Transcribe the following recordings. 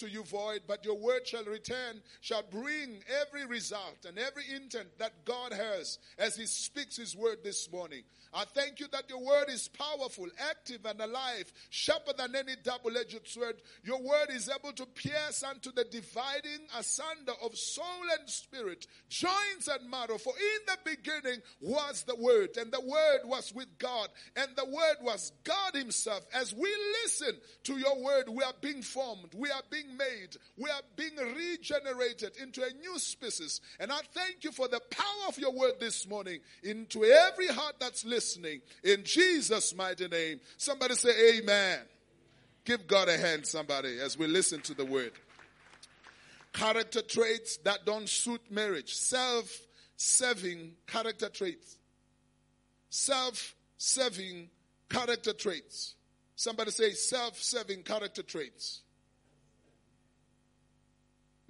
to you void, but your word shall return, shall bring every result and every intent that God has as He speaks His word this morning. I thank you that your word is powerful, active, and alive, sharper than any double edged sword. Your word is able to pierce unto the dividing asunder of soul and spirit, joints and marrow. For in the beginning was the word, and the word was with God, and the word was God Himself. As we listen to your word, we are being formed, we are being made, we are being regenerated into a new species. And I thank you for the power of your word this morning into every heart that's listening listening. In Jesus' mighty name. Somebody say amen. Give God a hand, somebody, as we listen to the word. Character traits that don't suit marriage. Self serving character traits. Self serving character traits. Somebody say self serving character traits.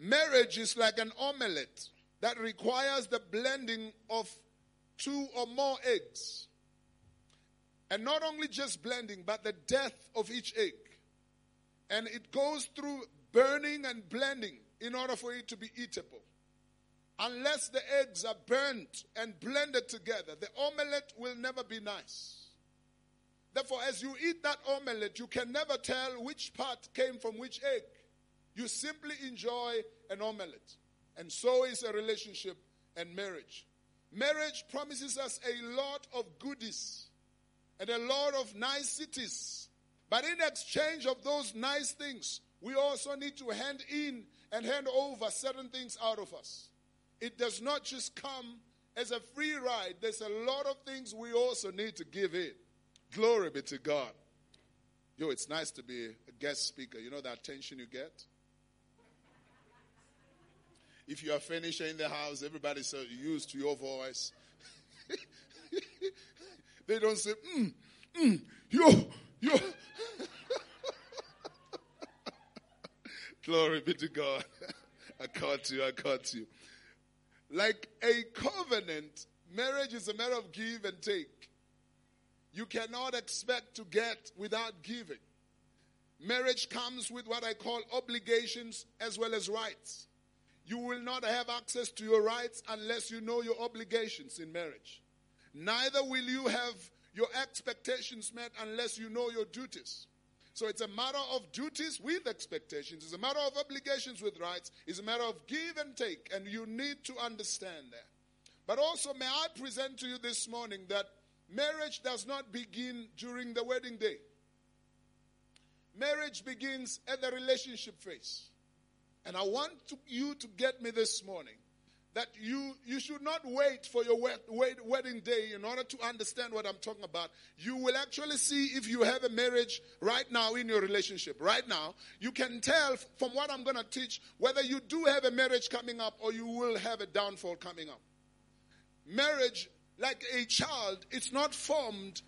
Marriage is like an omelette that requires the blending of two or more eggs. And not only just blending, but the death of each egg. And it goes through burning and blending in order for it to be eatable. Unless the eggs are burnt and blended together, the omelette will never be nice. Therefore, as you eat that omelette, you can never tell which part came from which egg. You simply enjoy an omelette. And so is a relationship and marriage. Marriage promises us a lot of goodies and a lot of niceties. But in exchange of those nice things, we also need to hand in and hand over certain things out of us. It does not just come as a free ride, there's a lot of things we also need to give in. Glory be to God. Yo, it's nice to be a guest speaker. You know the attention you get? If you are furniture in the house, everybody's so used to your voice. They don't say, mm, mm, yo, yo. Glory be to God. I caught you, I caught you. Like a covenant, marriage is a matter of give and take. You cannot expect to get without giving. Marriage comes with what I call obligations as well as rights. You will not have access to your rights unless you know your obligations in marriage. Neither will you have your expectations met unless you know your duties. So it's a matter of duties with expectations. It's a matter of obligations with rights. It's a matter of give and take. And you need to understand that. But also, may I present to you this morning that marriage does not begin during the wedding day. Marriage begins at the relationship phase. And I want to, you to get me this morning that you you should not wait for your wed, wed, wedding day in order to understand what I'm talking about. You will actually see if you have a marriage right now in your relationship. Right now, you can tell from what I'm going to teach whether you do have a marriage coming up or you will have a downfall coming up. Marriage, like a child, it's not formed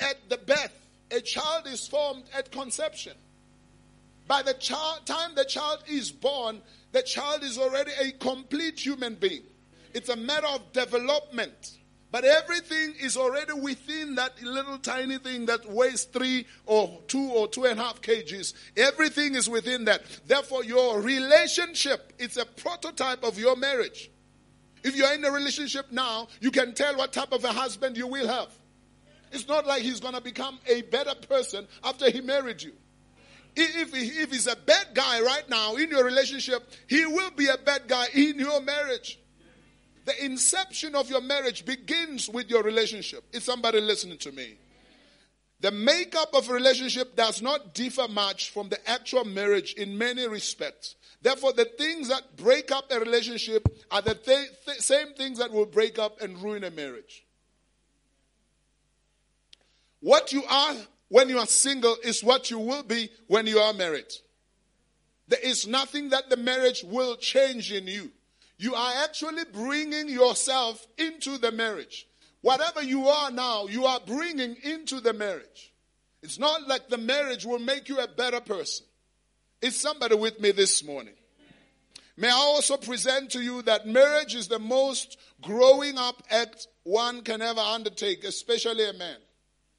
at the birth. A child is formed at conception. By the child, time the child is born, the child is already a complete human being. It's a matter of development. But everything is already within that little tiny thing that weighs three or two or two and a half kgs. Everything is within that. Therefore, your relationship is a prototype of your marriage. If you're in a relationship now, you can tell what type of a husband you will have. It's not like he's going to become a better person after he married you. If, if he's a bad guy right now in your relationship, he will be a bad guy in your marriage. The inception of your marriage begins with your relationship. Is somebody listening to me? The makeup of a relationship does not differ much from the actual marriage in many respects. Therefore, the things that break up a relationship are the th- th- same things that will break up and ruin a marriage. What you are when you are single is what you will be when you are married. There is nothing that the marriage will change in you. You are actually bringing yourself into the marriage. Whatever you are now, you are bringing into the marriage. It's not like the marriage will make you a better person. Is somebody with me this morning? May I also present to you that marriage is the most growing up act one can ever undertake, especially a man.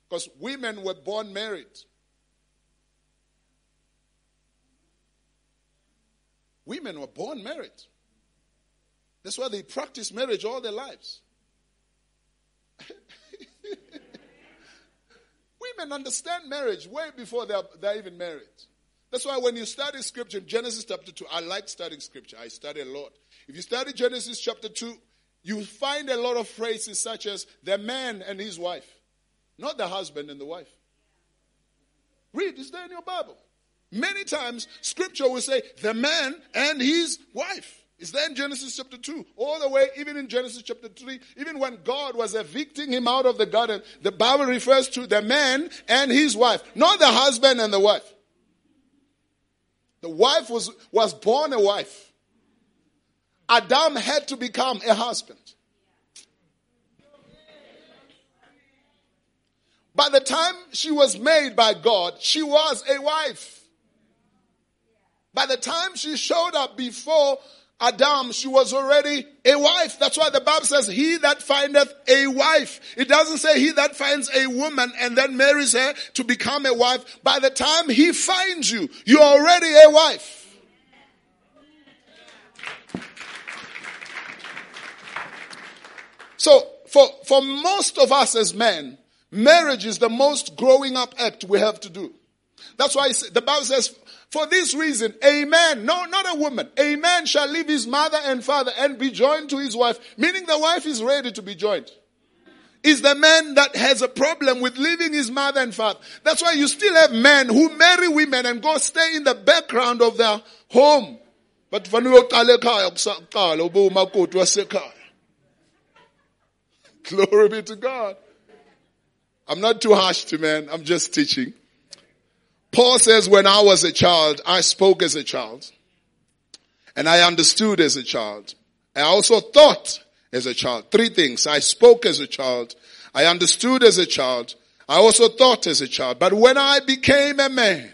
Because women were born married. Women were born married. That's why they practice marriage all their lives. Women understand marriage way before they're, they're even married. That's why when you study scripture, Genesis chapter 2, I like studying scripture. I study a lot. If you study Genesis chapter 2, you find a lot of phrases such as the man and his wife, not the husband and the wife. Read, is there in your Bible? Many times, scripture will say the man and his wife. Is there in Genesis chapter 2? All the way, even in Genesis chapter 3, even when God was evicting him out of the garden, the Bible refers to the man and his wife, not the husband and the wife. The wife was, was born a wife. Adam had to become a husband. By the time she was made by God, she was a wife. By the time she showed up before Adam, she was already a wife. That's why the Bible says, he that findeth a wife. It doesn't say he that finds a woman and then marries her to become a wife. By the time he finds you, you're already a wife. So, for, for most of us as men, marriage is the most growing up act we have to do. That's why the Bible says, for this reason, a man, no, not a woman, a man shall leave his mother and father and be joined to his wife, meaning the wife is ready to be joined. Is the man that has a problem with leaving his mother and father. That's why you still have men who marry women and go stay in the background of their home. But Glory be to God. I'm not too harsh to men. I'm just teaching. Paul says, when I was a child, I spoke as a child. And I understood as a child. I also thought as a child. Three things. I spoke as a child. I understood as a child. I also thought as a child. But when I became a man,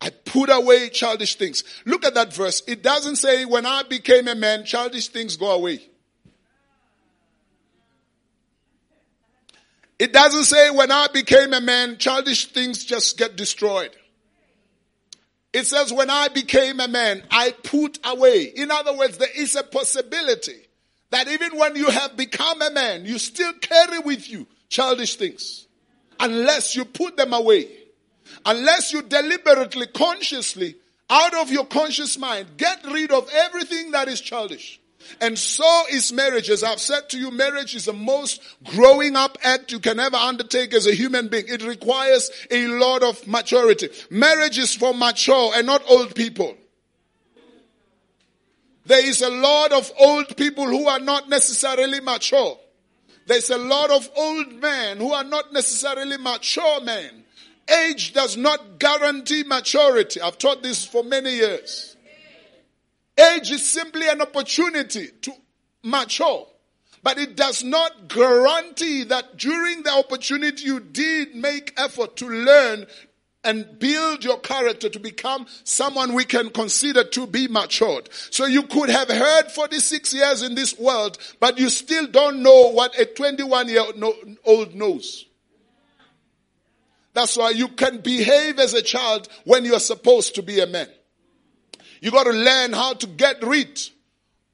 I put away childish things. Look at that verse. It doesn't say when I became a man, childish things go away. It doesn't say when I became a man, childish things just get destroyed. It says when I became a man, I put away. In other words, there is a possibility that even when you have become a man, you still carry with you childish things. Unless you put them away. Unless you deliberately, consciously, out of your conscious mind, get rid of everything that is childish. And so is marriage. As I've said to you, marriage is the most growing up act you can ever undertake as a human being. It requires a lot of maturity. Marriage is for mature and not old people. There is a lot of old people who are not necessarily mature. There's a lot of old men who are not necessarily mature men. Age does not guarantee maturity. I've taught this for many years. Age is simply an opportunity to mature. But it does not guarantee that during the opportunity you did make effort to learn and build your character to become someone we can consider to be matured. So you could have heard 46 years in this world, but you still don't know what a 21 year old knows. That's why you can behave as a child when you're supposed to be a man. You got to learn how to get rid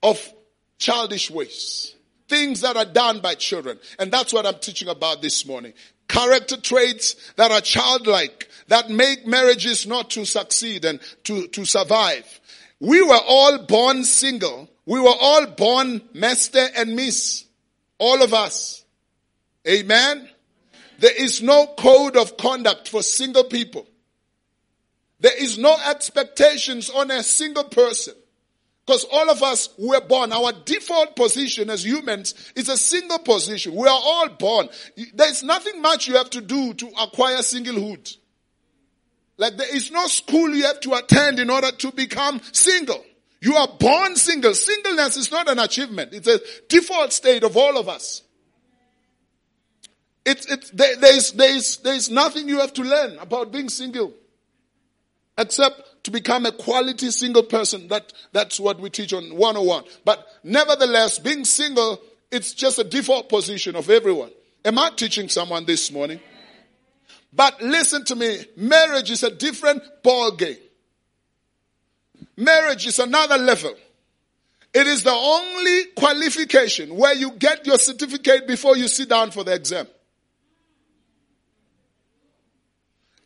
of childish ways. Things that are done by children. And that's what I'm teaching about this morning. Character traits that are childlike, that make marriages not to succeed and to, to survive. We were all born single. We were all born Master and Miss. All of us. Amen. There is no code of conduct for single people. There is no expectations on a single person. Because all of us were born, our default position as humans is a single position. We are all born. There's nothing much you have to do to acquire singlehood. Like there is no school you have to attend in order to become single. You are born single. Singleness is not an achievement. It's a default state of all of us. It's, it's, there, there's, there's, there's nothing you have to learn about being single except to become a quality single person. That, that's what we teach on 101. But nevertheless, being single, it's just a default position of everyone. Am I teaching someone this morning? But listen to me, marriage is a different ball game. Marriage is another level. It is the only qualification where you get your certificate before you sit down for the exam.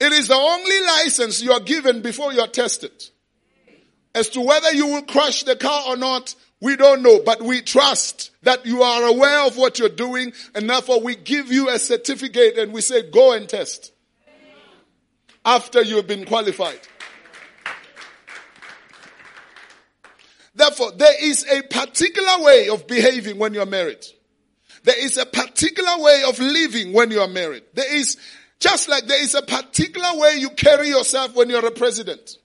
It is the only license you are given before you are tested. As to whether you will crush the car or not, we don't know, but we trust that you are aware of what you're doing and therefore we give you a certificate and we say go and test after you've been qualified. Therefore, there is a particular way of behaving when you're married. There is a particular way of living when you are married. There is, just like there is a particular way you carry yourself when you're a president.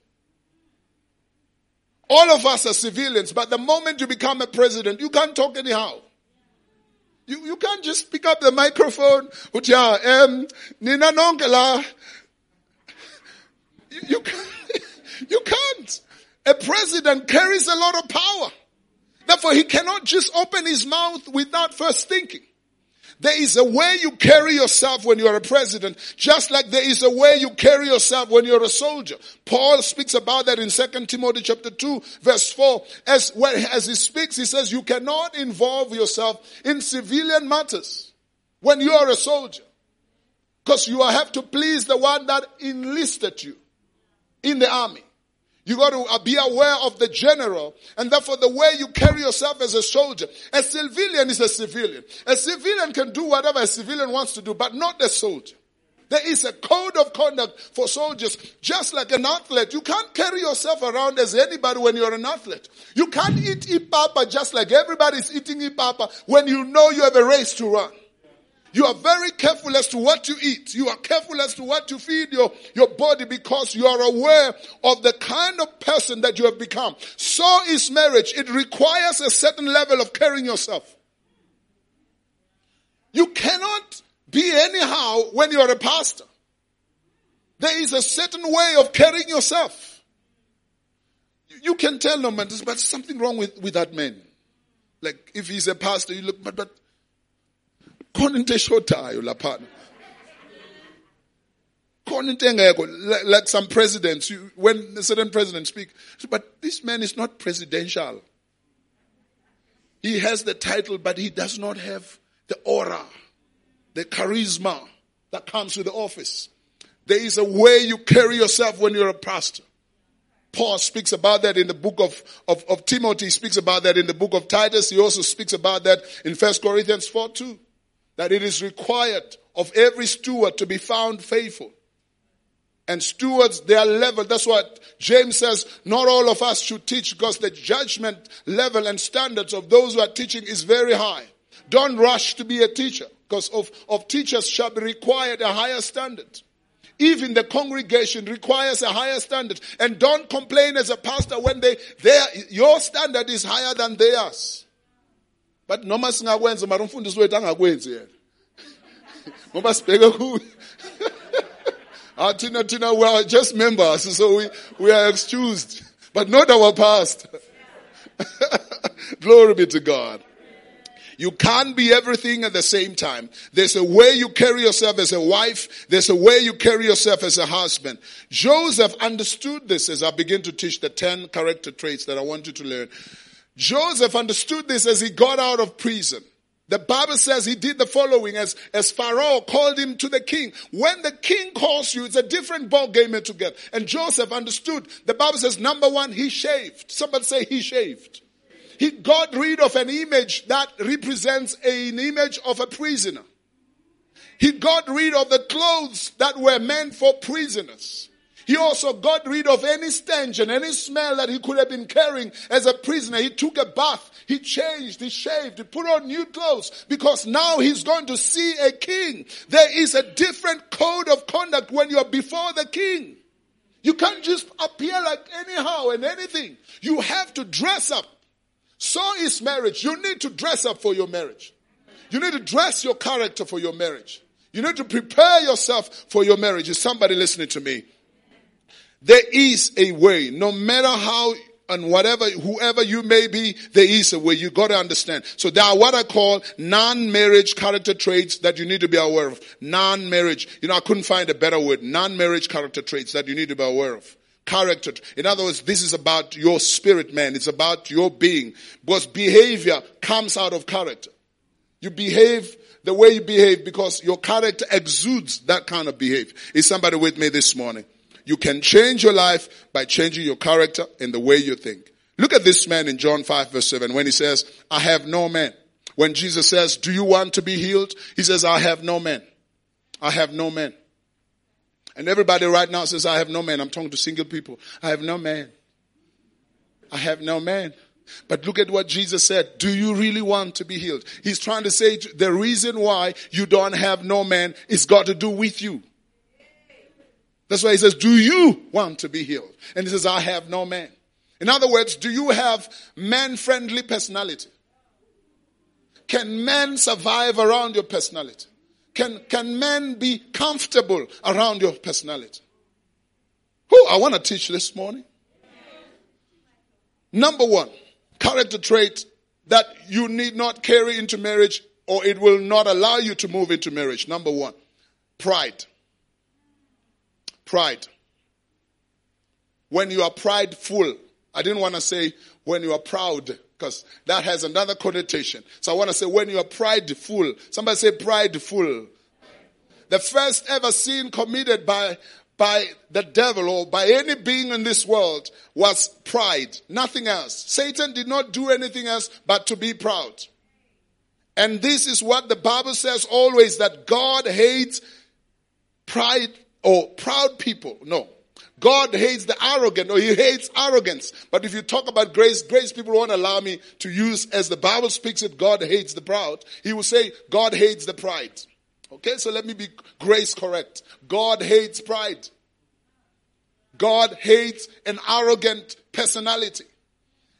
All of us are civilians, but the moment you become a president, you can't talk anyhow. You, you can't just pick up the microphone, um, nina nongela. You, you, can't, you can't. A president carries a lot of power. Therefore, he cannot just open his mouth without first thinking. There is a way you carry yourself when you're a president, just like there is a way you carry yourself when you're a soldier. Paul speaks about that in 2 Timothy chapter 2 verse 4. As, when, as he speaks, he says, you cannot involve yourself in civilian matters when you are a soldier. Because you have to please the one that enlisted you in the army. You got to uh, be aware of the general and therefore the way you carry yourself as a soldier. A civilian is a civilian. A civilian can do whatever a civilian wants to do, but not a soldier. There is a code of conduct for soldiers, just like an athlete. You can't carry yourself around as anybody when you're an athlete. You can't eat ipapa just like everybody's eating ipapa when you know you have a race to run. You are very careful as to what you eat. You are careful as to what you feed your, your body because you are aware of the kind of person that you have become. So is marriage. It requires a certain level of caring yourself. You cannot be anyhow when you are a pastor. There is a certain way of carrying yourself. You can tell no man, but something wrong with, with that man. Like if he's a pastor, you look, but, but khona into eshodayo laphana. Khona into engekho like some presidents when certain presidents speak but this man is not presidential. He has the title but he does not have the aura the charisma that comes with the office. There is a way you carry yourself when you're a pastor. Paul speaks about that in the book of, of, of Timothy, he speaks about that in the book of Titus. He also speaks about that in 1 Corinthians 4 2 that it is required of every steward to be found faithful. And stewards, they are level. That's what James says. Not all of us should teach because the judgment level and standards of those who are teaching is very high. Don't rush to be a teacher because of, of teachers shall be required a higher standard. Even the congregation requires a higher standard. And don't complain as a pastor when they, their, your standard is higher than theirs. But noma singakwenza mara umfundisi wethu angakwenzi yena ngoba sibheke kuyo ah thina we are just members so we, we are excused but not our past glory be to god you can't be everything at the same time. There's a way you carry yourself as a wife. There's a way you carry yourself as a husband. Joseph understood this as I begin to teach the 10 character traits that I want you to learn. Joseph understood this as he got out of prison. The Bible says he did the following as, as Pharaoh called him to the king. When the king calls you, it's a different ball game altogether. And Joseph understood. The Bible says number one, he shaved. Somebody say he shaved. He got rid of an image that represents an image of a prisoner. He got rid of the clothes that were meant for prisoners. He also got rid of any stench and any smell that he could have been carrying as a prisoner. He took a bath, he changed, he shaved, he put on new clothes because now he's going to see a king. There is a different code of conduct when you're before the king. You can't just appear like anyhow and anything. You have to dress up. So is marriage. You need to dress up for your marriage. You need to dress your character for your marriage. You need to prepare yourself for your marriage. Is somebody listening to me? There is a way, no matter how and whatever, whoever you may be, there is a way. You gotta understand. So there are what I call non-marriage character traits that you need to be aware of. Non-marriage. You know, I couldn't find a better word. Non-marriage character traits that you need to be aware of. character. In other words, this is about your spirit man. It's about your being. Because behavior comes out of character. You behave the way you behave because your character exudes that kind of behavior. Is somebody with me this morning? You can change your life by changing your character and the way you think. Look at this man in John 5 verse 7 when he says, I have no man. When Jesus says, do you want to be healed? He says, I have no man. I have no man. And everybody right now says, I have no man. I'm talking to single people. I have no man. I have no man. But look at what Jesus said. Do you really want to be healed? He's trying to say the reason why you don't have no man is got to do with you. That's why he says, do you want to be healed? And he says, I have no man. In other words, do you have man-friendly personality? Can men survive around your personality? Can, can men be comfortable around your personality? Who I want to teach this morning. Number one, character trait that you need not carry into marriage or it will not allow you to move into marriage. Number one, pride. Pride. When you are prideful, I didn't want to say when you are proud because that has another connotation. So I want to say when you are prideful. Somebody say prideful. The first ever sin committed by by the devil or by any being in this world was pride, nothing else. Satan did not do anything else but to be proud. And this is what the Bible says always that God hates pride or proud people. No. God hates the arrogant or he hates arrogance. But if you talk about grace, grace people won't allow me to use as the Bible speaks it, God hates the proud. He will say God hates the pride. Okay, so let me be grace correct. God hates pride. God hates an arrogant personality.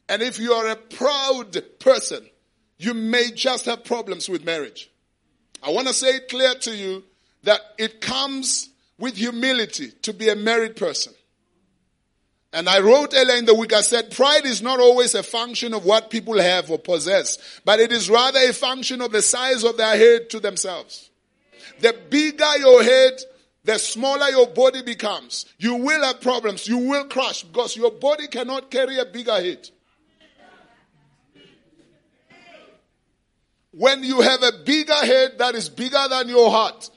And if you are a proud person, you may just have problems with marriage. I want to say it clear to you that it comes with humility to be a married person. And I wrote earlier in the week, I said, pride is not always a function of what people have or possess, but it is rather a function of the size of their head to themselves. The bigger your head, the smaller your body becomes. You will have problems. You will crash because your body cannot carry a bigger head. When you have a bigger head that is bigger than your heart,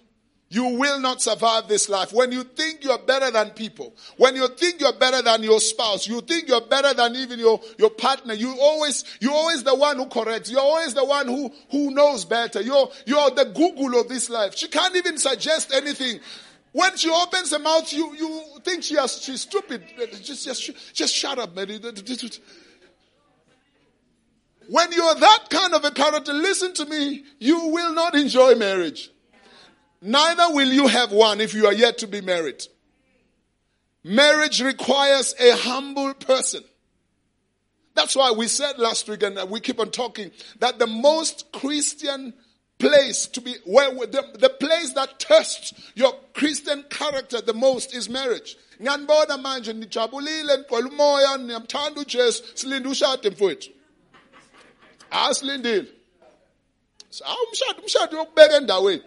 you will not survive this life. When you think you're better than people, when you think you're better than your spouse, you think you're better than even your, your partner, you always, you're always the one who corrects. You're always the one who, who knows better. You're, you're the Google of this life. She can't even suggest anything. When she opens her mouth, you, you think she has, she's stupid. Just, just, just shut up, man. When you're that kind of a character, listen to me, you will not enjoy marriage. Neither will you have one if you are yet to be married. Marriage requires a humble person. That's why we said last week, and we keep on talking, that the most Christian place to be, where the, the place that tests your Christian character the most is marriage. ngiyanibona manje nijabulile nigqola umoya niyamthanda ujesu silinde ushade mfowethu ah, asilindile ah, umshado umshado yokubeka endaweni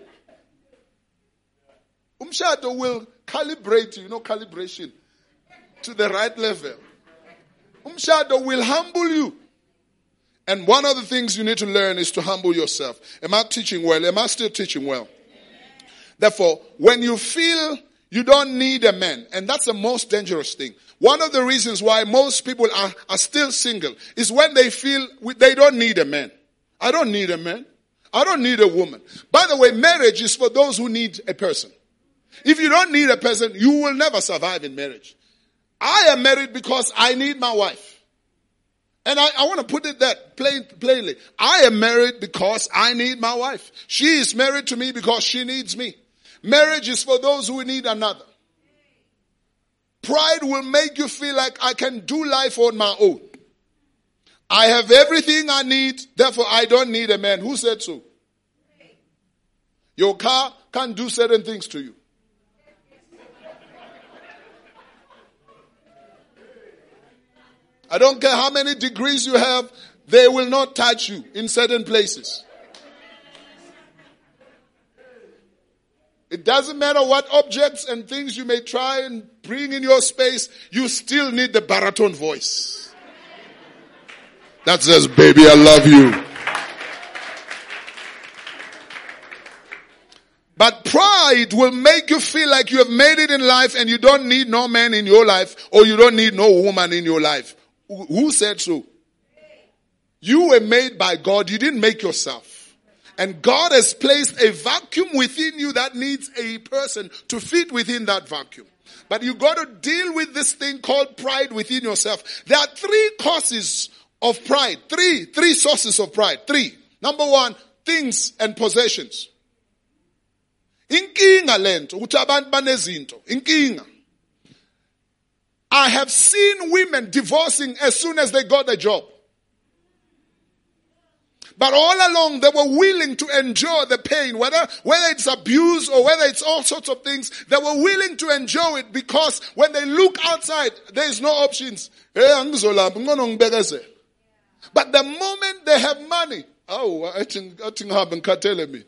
Umshado will calibrate you, you know calibration, to the right level. Umshado will humble you. And one of the things you need to learn is to humble yourself. Am I teaching well? Am I still teaching well? Therefore, when you feel you don't need a man, and that's the most dangerous thing. One of the reasons why most people are, are still single is when they feel they don't need a man. I don't need a man. I don't need a woman. By the way, marriage is for those who need a person. If you don't need a person, you will never survive in marriage. I am married because I need my wife. And I, I want to put it that plain, plainly. I am married because I need my wife. She is married to me because she needs me. Marriage is for those who need another. Pride will make you feel like I can do life on my own. I have everything I need, therefore I don't need a man. Who said so? Your car can't do certain things to you. I don't care how many degrees you have, they will not touch you in certain places. It doesn't matter what objects and things you may try and bring in your space, you still need the baritone voice. That says, baby, I love you. But pride will make you feel like you have made it in life and you don't need no man in your life or you don't need no woman in your life. Who said so? You were made by God. You didn't make yourself. And God has placed a vacuum within you that needs a person to fit within that vacuum. But you got to deal with this thing called pride within yourself. There are three causes of pride. Three, three sources of pride. Three. Number one, things and possessions. Inkinga lento ukuthi banezinto. Inkinga. I have seen women divorcing as soon as they got a job. But all along they were willing to endure the pain, whether, whether it's abuse or whether it's all sorts of things, they were willing to endure it because when they look outside, there is no options. But the moment they have money, oh, I think, I I'm me.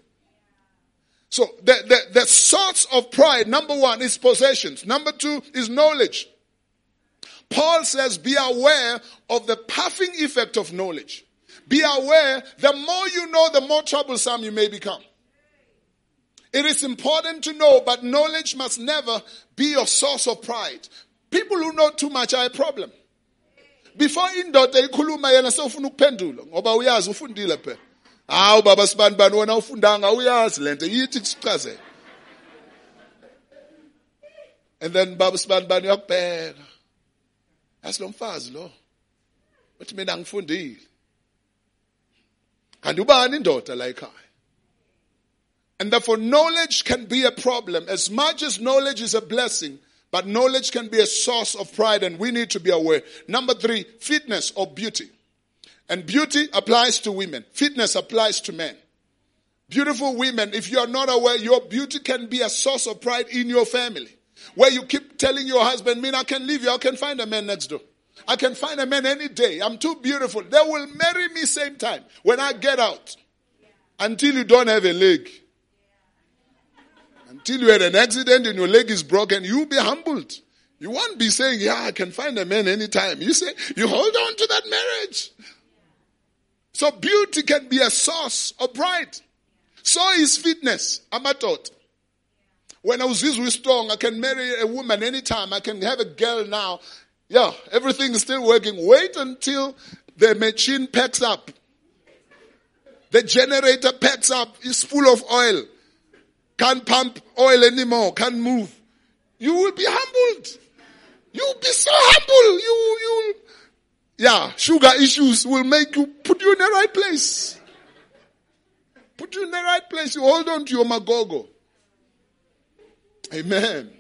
So the, the, the source of pride, number one, is possessions. Number two is knowledge. Paul says, be aware of the puffing effect of knowledge. Be aware, the more you know, the more troublesome you may become. It is important to know, but knowledge must never be your source of pride. People who know too much are a problem. Before indoda ikhuluma yena sewufuna ukuphendula ngoba uyazi ufundile phela. Hawu baba sibani bani wena ufundanga uyazi lento yithi kusichazela. And then baba sibani bani uyakubheka. Yasi lo. Uthi mina ngifundile. Kanti ubani indoda la ekhaya? And therefore knowledge can be a problem. As much as knowledge is a blessing, but knowledge can be a source of pride and we need to be aware. Number three, fitness or beauty. And beauty applies to women. Fitness applies to men. Beautiful women, if you are not aware, your beauty can be a source of pride in your family. Where you keep telling your husband, mean I can leave you, I can find a man next door. I can find a man any day. I'm too beautiful. They will marry me same time when I get out. Until you don't have a leg. Until you had an accident and your leg is broken, you'll be humbled. You won't be saying, yeah, I can find a man anytime. You say, you hold on to that marriage. So beauty can be a source of pride. So is fitness. I'm a thought. When I was with strong, I can marry a woman anytime. I can have a girl now. Yeah, everything is still working. Wait until the machine packs up. The generator packs up, It's full of oil. Can't pump oil anymore, can't move. You will be humbled. You'll be so humble. You, you, yeah, sugar issues will make you, put you in the right place. Put you in the right place. You hold on to your magogo. Amen.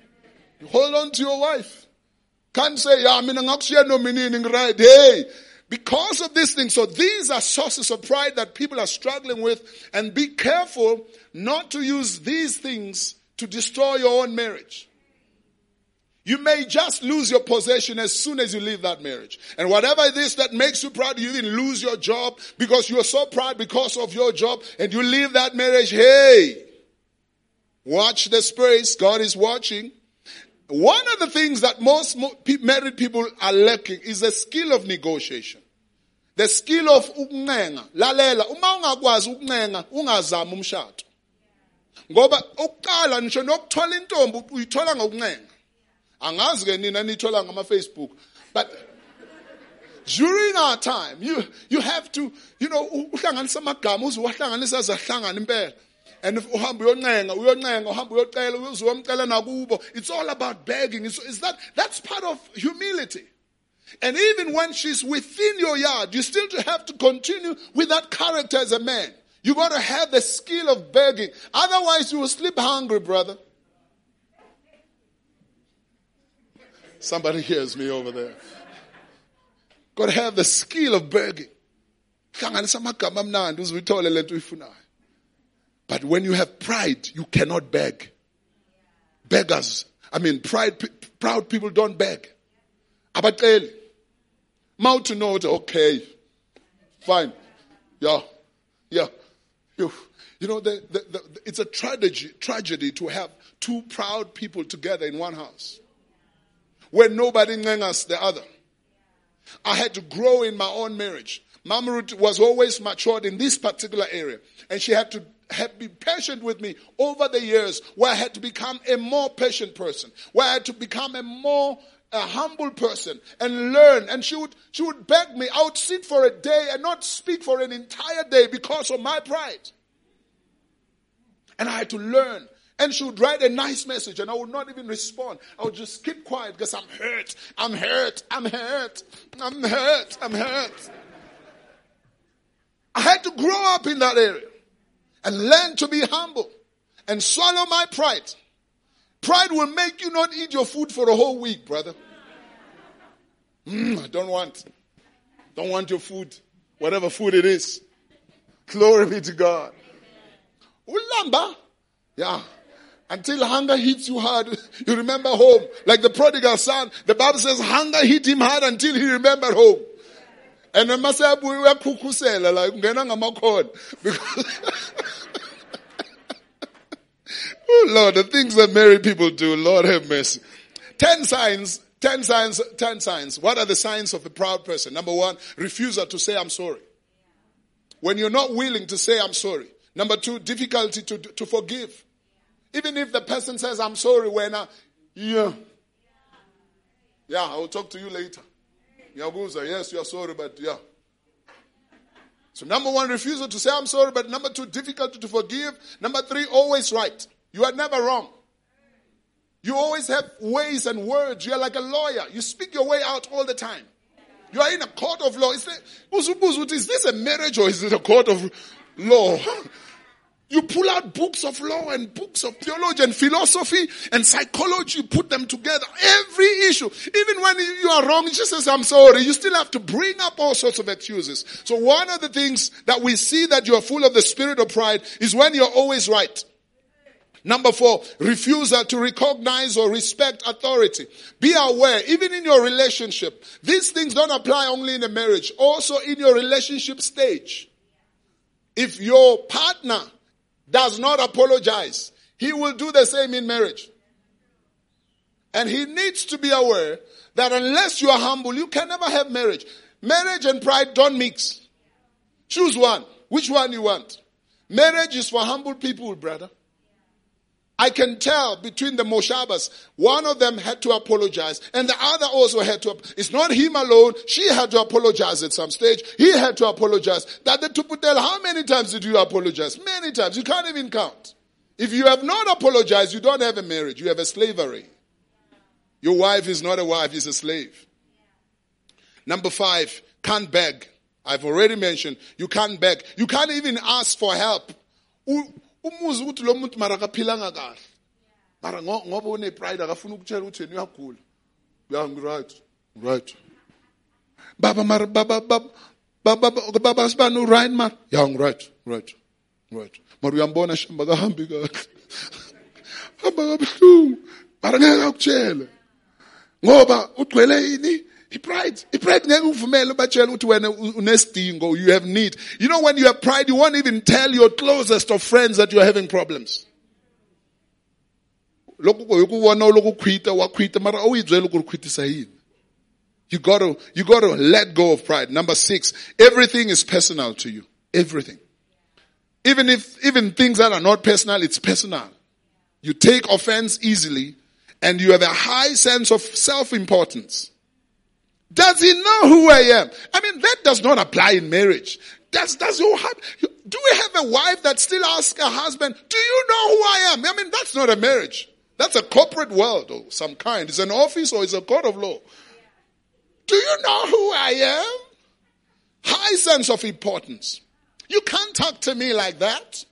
You hold on to your wife. Can't say, yeah, I mina ngakushiya nominini right. Hey, because of this thing. So these are sources of pride that people are struggling with and be careful not to use these things to destroy your own marriage. You may just lose your possession as soon as you leave that marriage. And whatever it is that makes you proud, you even lose your job because you are so proud because of your job and you leave that marriage. Hey, watch the space. God is watching. One of the things that most married people are lacking is the skill of negotiation. The skill of ukuncenga. Lalela, uma ungakwazi ukuncenga, ungazama umshado. Ngoba ukuqala ngisho nokuthola intombi uyithola ngokuncenga. Angazi ke nina nithola ngama Facebook. But during our time, you, you have to, you know, uhlanganisa amagama uze wahlanganisa zahlangana impela and if uhambe uyoncenga uyoncenga uhambe uyocela uze uyomcela nakubo. It's all about begging. It's, it's that that's part of humility. And even when she's within your yard you still have to continue with that character as a man. You got to have the skill of begging. Otherwise you will sleep hungry brother. Somebody hears me over there. Got to have the skill of begging but when you have pride, you cannot beg. Beggars, I mean, pride, proud people don't beg. Abaceli. Mouth to note, okay. Fine. Yeah. Yeah. You, you know, the, the, the, it's a tragedy, tragedy to have two proud people together in one house where nobody ngangas the other. I had to grow in my own marriage. Mama Ruth was always matured in this particular area, and she had to have been patient with me over the years, where I had to become a more patient person, where I had to become a more a humble person and learn. And she would she would beg me. I would sit for a day and not speak for an entire day because of my pride. And I had to learn. And she would write a nice message and I would not even respond. I would just keep quiet because I'm hurt. I'm hurt. I'm hurt. I'm hurt. I'm hurt. I had to grow up in that area and learn to be humble and swallow my pride. Pride will make you not eat your food for a whole week, brother. Mm, I don't want. Don't want your food. Whatever food it is. Glory be to God. Ulamba. Yeah. Until hunger hits you hard, you remember home. Like the prodigal son, the Bible says hunger hit him hard until he remembered home. And we were kukusela, like, ngena ngamakhona. Because, oh Lord, the things that married people do, Lord have mercy. Ten signs, ten signs, ten signs. What are the signs of a proud person? Number one, refusal to say I'm sorry. When you're not willing to say I'm sorry. Number two, difficulty to, to forgive. Even if the person says I'm sorry when I, yeah. Yeah, I will talk to you later. Yabuza, yes, you're sorry, but yeah. So number one, refusal to say I'm sorry, but number two, difficulty to forgive. Number three, always right. You are never wrong. You always have ways and words. You're like a lawyer. You speak your way out all the time. You are in a court of law. Is, is this a marriage or is it a court of law? You pull out books of law and books of theology and philosophy and psychology, you put them together. Every issue. Even when you are wrong, says, I'm sorry. You still have to bring up all sorts of excuses. So one of the things that we see that you are full of the spirit of pride is when you're always right. Number four, refusal to recognize or respect authority. Be aware, even in your relationship, these things don't apply only in a marriage, also in your relationship stage. If your partner does not apologize, he will do the same in marriage. And he needs to be aware that unless you are humble, you can never have marriage. Marriage and pride don't mix. Choose one. Which one you want? Marriage is for humble people, brother. I can tell between the Moshabas, one of them had to apologize and the other also had to, it's not him alone. She had to apologize at some stage. He had to apologize. That the Tuputel, how many times did you apologize? Many times. You can't even count. If you have not apologized, you don't have a marriage. You have a slavery. Your wife is not a wife, she's a slave. Number five, can't beg. I've already mentioned, you can't beg. You can't even ask for help umuzi ukuthi lo muntu mara akaphilanga kahle. Mara ngoba une-pride akafuna ukutshela ukuthi yena uyagula. Ya ngiright right. Baba mara baba baba baba sibani uright mara. Ya ngiright right right mara uyambona shamba kahambi kahle. Hamba kabuhlungu. Mara ngeke akutshele. Ngoba ugcwele pride pride batshele ukuthi wena unesidingo you have need. You know when you have pride you won't even tell your closest of friends that you're having problems. You got to you got to let go of pride. Number 6 everything is personal to you. Everything. Even if even things that are not personal it's personal. You take offense easily and you have a high sense of self-importance does he know who I am? I mean, that does not apply in marriage. Does, does your, do we have a wife that still asks her husband, do you know who I am? I mean, that's not a marriage. That's a corporate world of some kind. It's an office or it's a court of law. Do you know who I am? High sense of importance. You can't talk to me like that.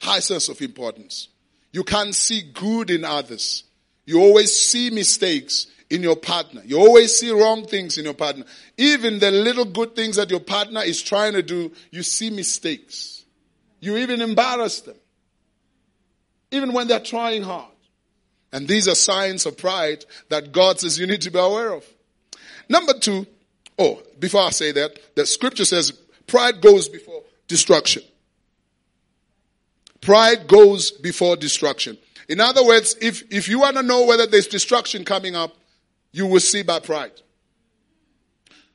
High sense of importance. You can't see good in others. You always see mistakes in your partner. You always see wrong things in your partner. Even the little good things that your partner is trying to do, you see mistakes. You even embarrass them. Even when they're trying hard. And these are signs of pride that God says you need to be aware of. Number two, oh, before I say that, the scripture says pride goes before destruction. Pride goes before destruction. In other words, if, if you want to know whether there's destruction coming up, you will see by pride.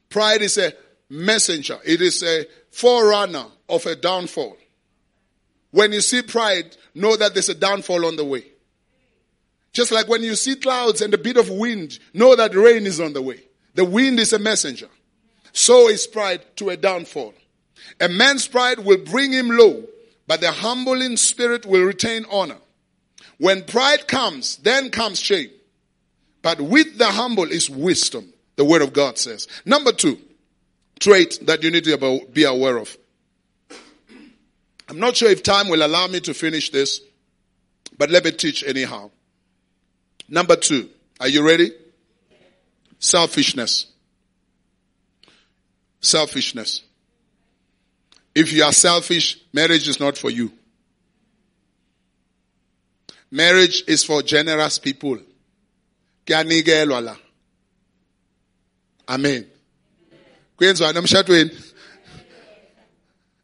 Pride is a messenger. It is a forerunner of a downfall. When you see pride, know that there's a downfall on the way. Just like when you see clouds and a bit of wind, know that rain is on the way. The wind is a messenger. So is pride to a downfall. A man's pride will bring him low, but the humble in spirit will retain honor. When pride comes, then comes shame. But with the humble is wisdom, the word of God says. Number two, trait that you need to be aware of. I'm not sure if time will allow me to finish this, but let me teach anyhow. Number two, are you ready? Selfishness. Selfishness. If you are selfish, marriage is not for you. Marriage is for generous people. Amen. Kwenziwa emshadweni.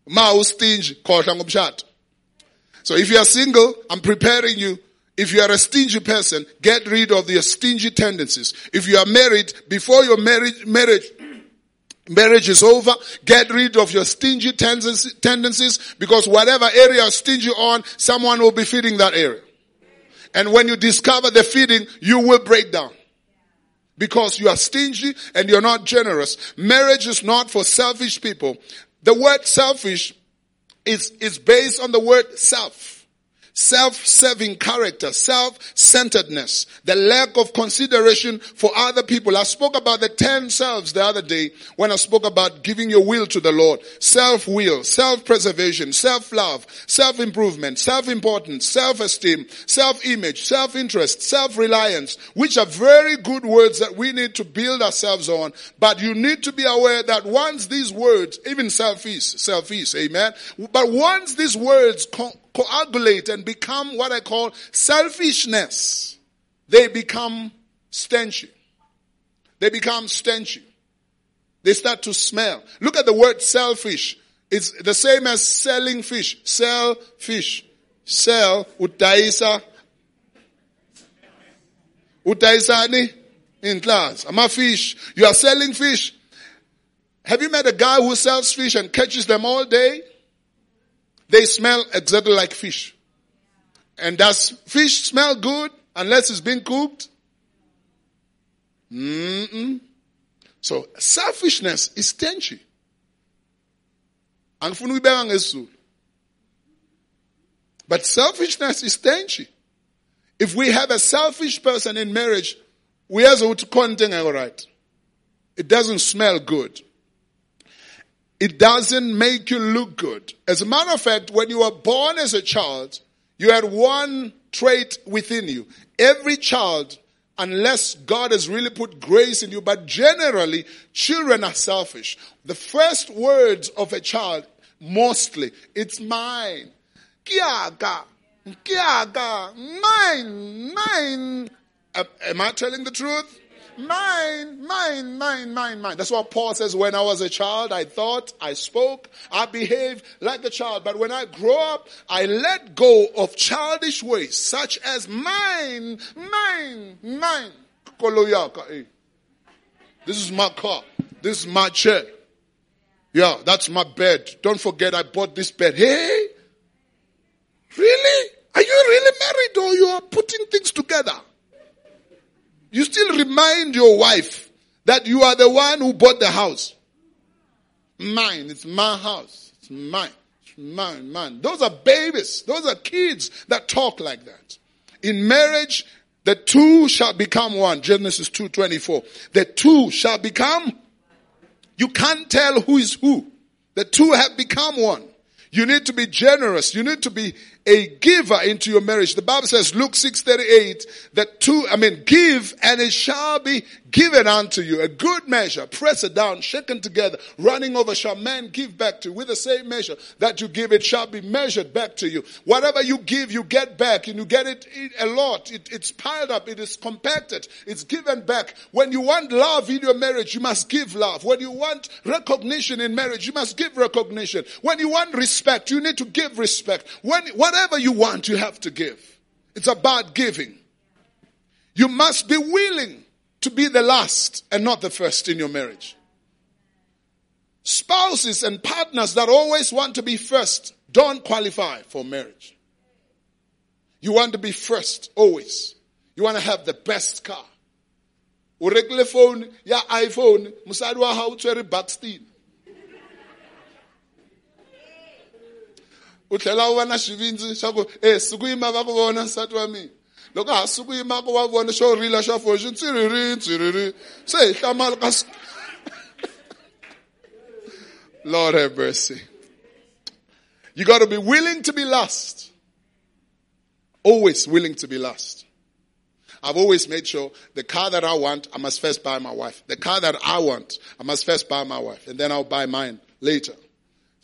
Ma ustingy khohlwa ngomshado. So if you are single, I'm preparing you if you are a stingy person, get rid of your stingy tendencies. If you are married, before your marriage, marriage, marriage is over, get rid of your stingy tendencies because whatever area you're stingy on, someone will be feeding that area. And when you discover the feeding, you will break down. Because you are stingy and you're not generous. Marriage is not for selfish people. The word selfish is, is based on the word self self-serving character, self-centeredness, the lack of consideration for other people. I spoke about the 10 selves the other day when I spoke about giving your will to the Lord. Self-will, self-preservation, self-love, self-improvement, self-importance, self-esteem, self-image, self-interest, self-reliance, which are very good words that we need to build ourselves on. But you need to be aware that once these words, even selfish, selfish, amen. But once these words coagulate and become what I call selfishness. They become stenchy. They become stenchy. They start to smell. Look at the word selfish. It's the same as selling fish. Sell fish. Sell utaisa. Utaisani in class. I'm a fish. You are selling fish. Have you met a guy who sells fish and catches them all day? They smell exactly like fish. And does fish smell good unless it's been cooked? Mm-mm. So selfishness is stenchy. But selfishness is stenchy. If we have a selfish person in marriage, we have to contain all right. It doesn't smell good it doesn't make you look good. As a matter of fact, when you were born as a child, you had one trait within you. Every child, unless God has really put grace in you, but generally, children are selfish. The first words of a child, mostly, it's mine. Kiaga, kiaga, mine, mine. Am I telling the truth? Mine, mine, mine, mine, mine. That's what Paul says. When I was a child, I thought, I spoke, I behaved like a child. But when I grow up, I let go of childish ways, such as mine, mine, mine. This is my car. This is my chair. Yeah, that's my bed. Don't forget I bought this bed. Hey, really? Are you really married or you are putting things together? You still remind your wife that you are the one who bought the house. Mine. It's my house. It's mine. It's mine, mine. Those are babies. Those are kids that talk like that. In marriage, the two shall become one. Genesis 2.24. The two shall become, you can't tell who is who. The two have become one. You need to be generous. You need to be a giver into your marriage. The Bible says, Luke 6:38, that two, I mean, give and it shall be given unto you. A good measure, press it down, shaken together, running over shall man give back to you. With the same measure that you give, it shall be measured back to you. Whatever you give, you get back and you get it a lot. It, it's piled up. It is compacted. It's given back. When you want love in your marriage, you must give love. When you want recognition in marriage, you must give recognition. When you want respect, you need to give respect. When, whatever you want, you have to give. It's about giving. You must be willing to be the last and not the first in your marriage. Spouses and partners that always want to be first don't qualify for marriage. You want to be first always. You want to have the best car. urekile phone ya iphone musadi wa hao buxton u tlhela u va na xivindzi xa ku e siku yima va ku vona nsati wa mina. Loko ha siku yima ku va vona xo rila xa se hi hlamala ka lord have mercy. You got to be willing to be last. Always willing to be last. I've always made sure the car that I want, I must first buy my wife. The car that I want, I must first buy my wife, and then I'll buy mine later.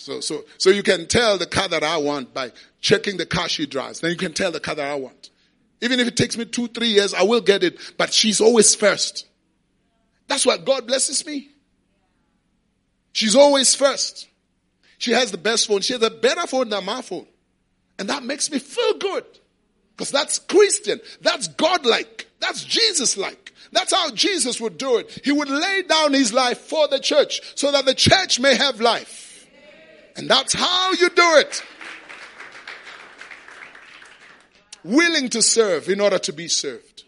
So, so, so you can tell the car that I want by checking the car she drives. Then you can tell the car that I want. Even if it takes me two, three years, I will get it, but she's always first. That's why God blesses me. She's always first. She has the best phone. She has a better phone than my phone. And that makes me feel good. Because that's Christian. That's God-like. That's Jesus-like. That's how Jesus would do it. He would lay down his life for the church so that the church may have life. And that's how you do it. Willing to serve in order to be served.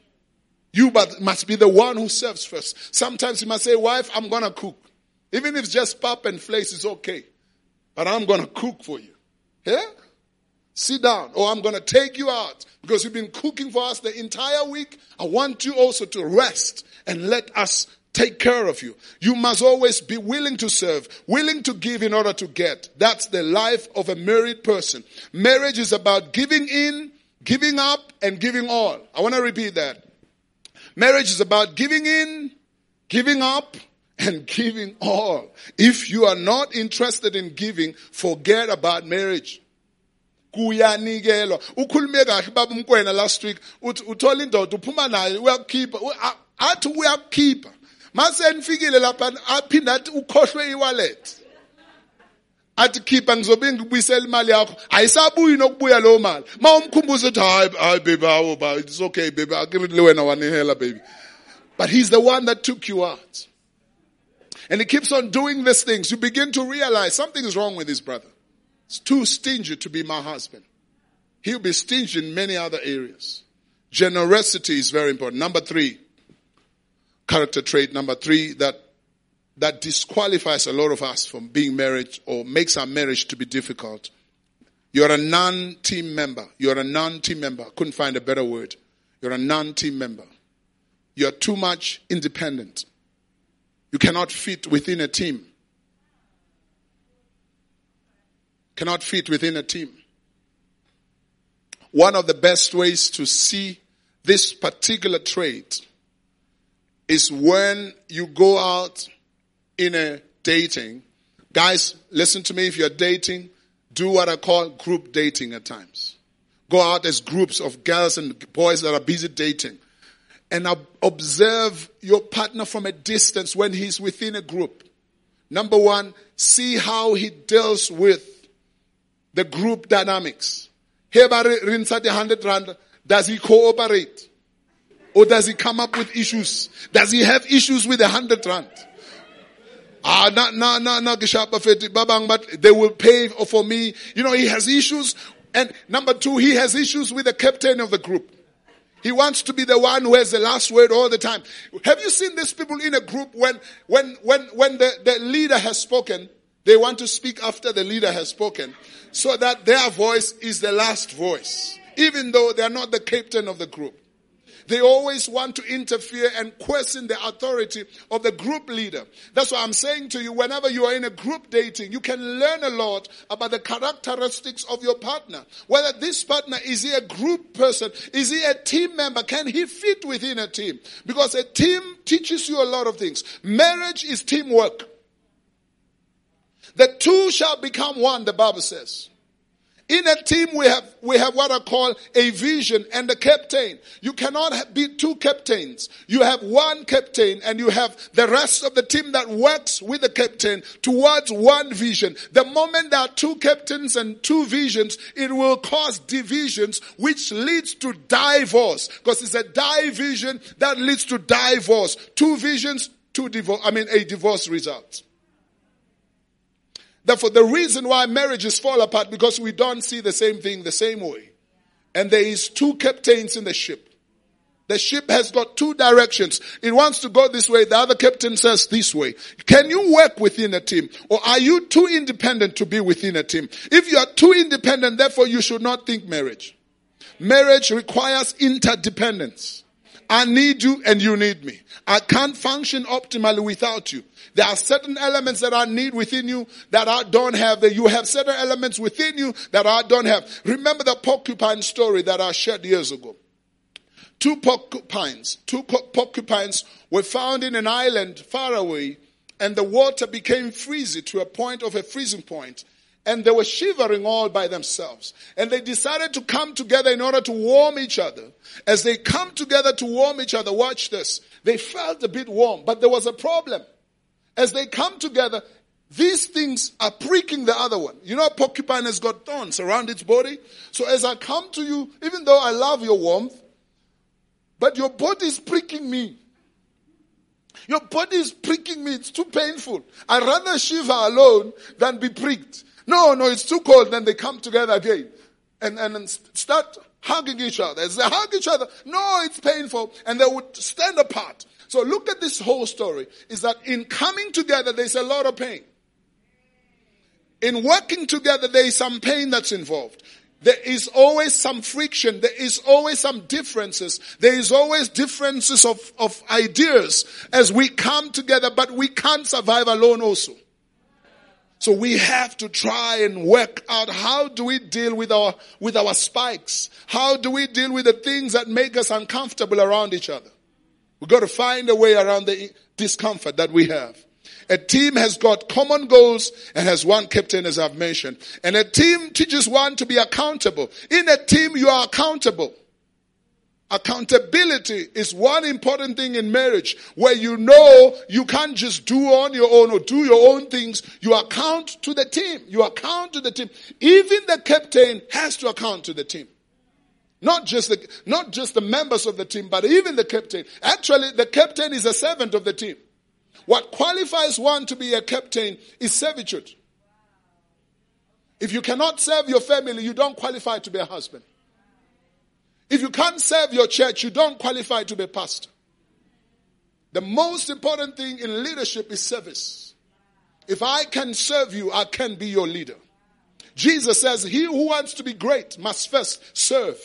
You must be the one who serves first. Sometimes you must say, wife, I'm gonna cook. Even if it's just pap and flakes, it's okay. But I'm gonna cook for you. Yeah? Sit down, or I'm to take you out because you've been cooking for us the entire week. I want you also to rest and let us take care of you. You must always be willing to serve, willing to give in order to get. That's the life of a married person. Marriage is about giving in, giving up, and giving all. I want to repeat that. Marriage is about giving in, giving up, and giving all. If you are not interested in giving, forget about marriage. kuyanikelwa ukhulume kahle baba umkwena last week uthola indoda uphuma nayo uyakukhipha athi uyakukhipha mase nifikile lapha aphinda athi ukhohlwe iwallet? Athi khipha ngizobe ngikubuyisela imali yakho. Ayisabuyi nokubuya leyo mali. Ma umkhumbuza ukuthi hayi hayi baby awu ba it's okay baby akiri wena wanihela baby. But he's the one that took you out. And he keeps on doing these things. You begin to realize something is wrong with his brother. It's too stingy to be my husband. He'll be stingy in many other areas. Generosity is very important. Number three, character trait number three that that disqualifies a lot of us from being married or makes our marriage to be difficult. You're a non-team member. You're a non-team member. Couldn't find a better word. You're a non-team member. You're too much independent. You cannot fit within a team. cannot fit within a team. One of the best ways to see this particular trait is when you go out in a dating. Guys, listen to me. If you're dating, do what I call group dating at times. Go out as groups of girls and boys that are busy dating and observe your partner from a distance when he's within a group. Number one, see how he deals with the group dynamics. Here by Rinsati 100 Rand, does he cooperate? Or does he come up with issues? Does he have issues with the 100 Rand? Ah, no, no, no, no, babang, but they will pay for me. You know, he has issues. And number two, he has issues with the captain of the group. He wants to be the one who has the last word all the time. Have you seen these people in a group when, when, when, when the, the leader has spoken, they want to speak after the leader has spoken so that their voice is the last voice, even though they are not the captain of the group. They always want to interfere and question the authority of the group leader. That's why I'm saying to you, whenever you are in a group dating, you can learn a lot about the characteristics of your partner. Whether this partner is he a group person? Is he a team member? Can he fit within a team? Because a team teaches you a lot of things. Marriage is teamwork. The two shall become one, the Bible says. In a team, we have, we have what I call a vision and a captain. You cannot be two captains. You have one captain and you have the rest of the team that works with the captain towards one vision. The moment there are two captains and two visions, it will cause divisions, which leads to divorce. Because it's a division that leads to divorce. Two visions, two divorce, I mean, a divorce results. Therefore, the reason why marriages fall apart because we don't see the same thing the same way. And there is two captains in the ship. The ship has got two directions. It wants to go this way. The other captain says this way. Can you work within a team? Or are you too independent to be within a team? If you are too independent, therefore you should not think marriage. Marriage requires interdependence. I need you and you need me. I can't function optimally without you. There are certain elements that I need within you that I don't have. That you have certain elements within you that I don't have. Remember the porcupine story that I shared years ago. Two porcupines, two porcupines were found in an island far away and the water became freezing to a point of a freezing point and they were shivering all by themselves. And they decided to come together in order to warm each other. As they come together to warm each other, watch this. They felt a bit warm, but there was a problem. As they come together, these things are pricking the other one. You know, porcupine has got thorns around its body. So as I come to you, even though I love your warmth, but your body is pricking me. Your body is pricking me. It's too painful. I'd rather shiver alone than be pricked. No, no, it's too cold. Then they come together again and, and, and start hugging each other. As they hug each other, no, it's painful. And they would stand apart. So look at this whole story is that in coming together, there's a lot of pain. In working together, there is some pain that's involved. There is always some friction. There is always some differences. There is always differences of, of ideas as we come together, but we can't survive alone also. So we have to try and work out how do we deal with our, with our spikes? How do we deal with the things that make us uncomfortable around each other? We've got to find a way around the discomfort that we have. A team has got common goals and has one captain as I've mentioned. And a team teaches one to be accountable. In a team, you are accountable. Accountability is one important thing in marriage where you know you can't just do on your own or do your own things. You account to the team. You account to the team. Even the captain has to account to the team. Not just the, not just the members of the team, but even the captain. Actually, the captain is a servant of the team. What qualifies one to be a captain is servitude. If you cannot serve your family, you don't qualify to be a husband. If you can't serve your church, you don't qualify to be a pastor. The most important thing in leadership is service. If I can serve you, I can be your leader. Jesus says, He who wants to be great must first serve.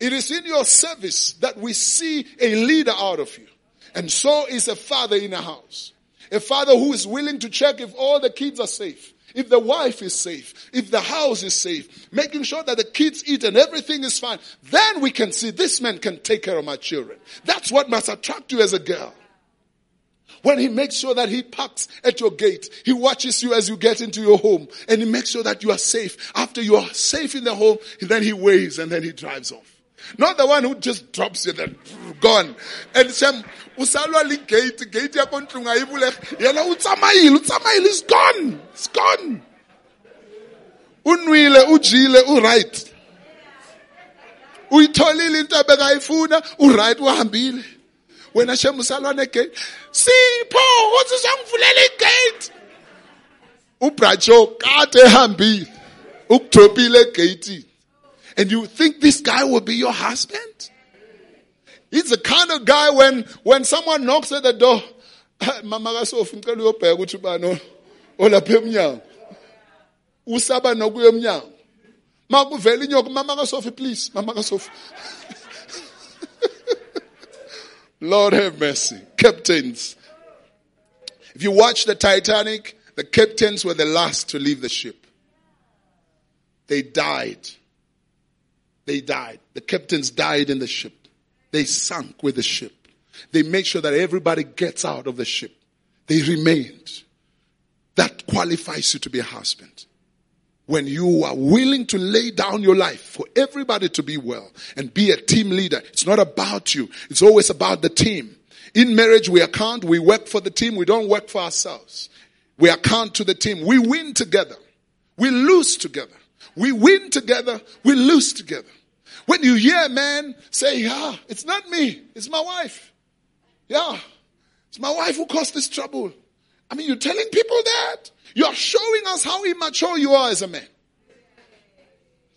It is in your service that we see a leader out of you. And so is a father in a house. A father who is willing to check if all the kids are safe if the wife is safe, if the house is safe, making sure that the kids eat and everything is fine, then we can see this man can take care of my children. That's what must attract you as a girl. When he makes sure that he parks at your gate, he watches you as you get into your home, and he makes sure that you are safe. After you are safe in the home, then he waves and then he drives off. Not the one who just drops you then gone. And Shem usalwa li gate, gate ya kontlung ayibule. Yena utsamaile, utsamaile is gone. It's gone. Unwile, ujile, uright. Uyitholile into abekayifuna, uright uhambile. Wena Shem usalwa negate. Sipho, uthi sangivulele igate. Ubracho kade ehambile. Ukudropile egate and you think this guy will be your husband? He's the kind of guy when, when someone knocks at the door, mama kasofi please mama kasofi Lord have mercy. Captains. If you watch the Titanic, the captains were the last to leave the ship. They died. They died. The captains died in the ship. They sank with the ship. They make sure that everybody gets out of the ship. They remained. That qualifies you to be a husband. When you are willing to lay down your life for everybody to be well and be a team leader, it's not about you. It's always about the team. In marriage, we account, we work for the team, we don't work for ourselves. We account to the team. We win together. We lose together. We win together. We lose together. When you hear a man say, yeah, it's not me, it's my wife. Yeah, it's my wife who caused this trouble. I mean, you're telling people that? You're showing us how immature you are as a man.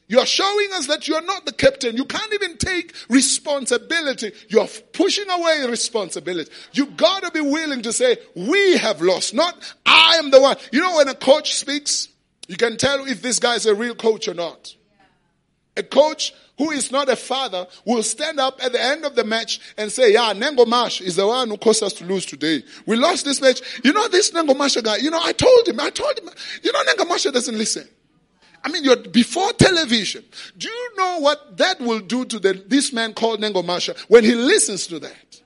You're showing us that you're not the captain. You can't even take responsibility. You're pushing away responsibility. You gotta be willing to say, we have lost, not I am the one. You know, when a coach speaks, you can tell if this guy is a real coach or not. A coach who is not a father will stand up at the end of the match and say, yeah, Nengo Mash is the one who caused us to lose today. We lost this match. You know, this Nengo Masha guy, you know, I told him, I told him, you know, Nengo Masha doesn't listen. I mean, you're before television. Do you know what that will do to the, this man called Nengo Masha when he listens to that?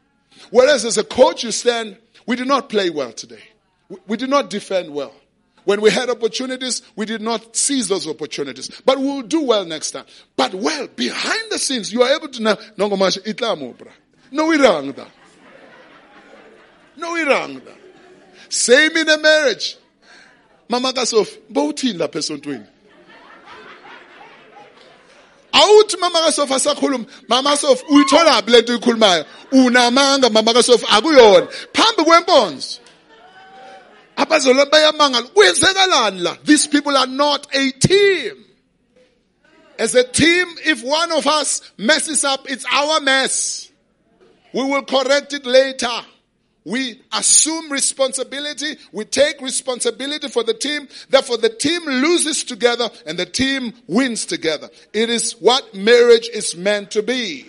Whereas as a coach, you stand, we did not play well today. We, we did not defend well. When we had opportunities, we did not seize those opportunities. But we'll do well next time. But well, behind the scenes, you are able to know, Nengo Masha, itlamo, bra. No irang da. No irang da. Same in a marriage. Mama Kasof, bawuthini lapha esontweni? awuthi mama kasofa asakhuluma mama sof uyitholaphi lento uyikhulumayo unamanga mama kasofa akuyona phambi kwenkonzo bayamangala kwenzekalani la these people are not a team as a team if one of us messes up it's our mess we will correct it later we assume responsibility. We take responsibility for the team. Therefore, the team loses together and the team wins together. It is what marriage is meant to be.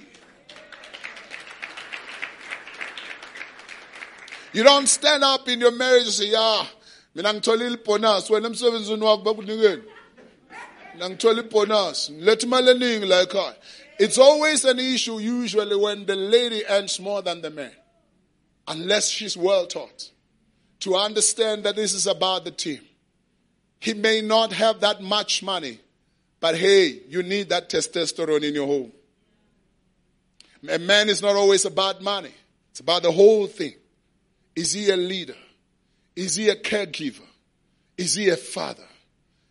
You don't stand up in your marriage and say, yeah, mina ngithola ilibonus wena emsebenzini wakho bakunikeni mina ngithola ibonus let imali eningi la ekhaya uh, it's always an issue usually when the lady earns more than the man unless she's well taught to understand that this is about the team. He may not have that much money, but hey, you need that testosterone in your home. A man is not always about money. It's about the whole thing. Is he a leader? Is he a caregiver? Is he a father?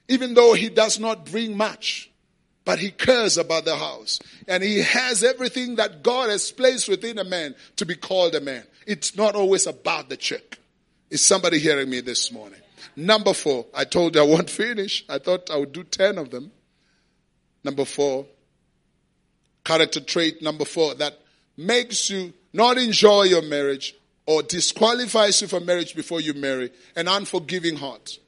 Even though he does not bring much, but he cares about the house. And he has everything that God has placed within a man to be called a man. It's not always about the check. Is somebody hearing me this morning? Number four, I told you I won't finish. I thought I would do 10 of them. Number four, character trait number four that makes you not enjoy your marriage or disqualifies you for marriage before you marry an unforgiving heart,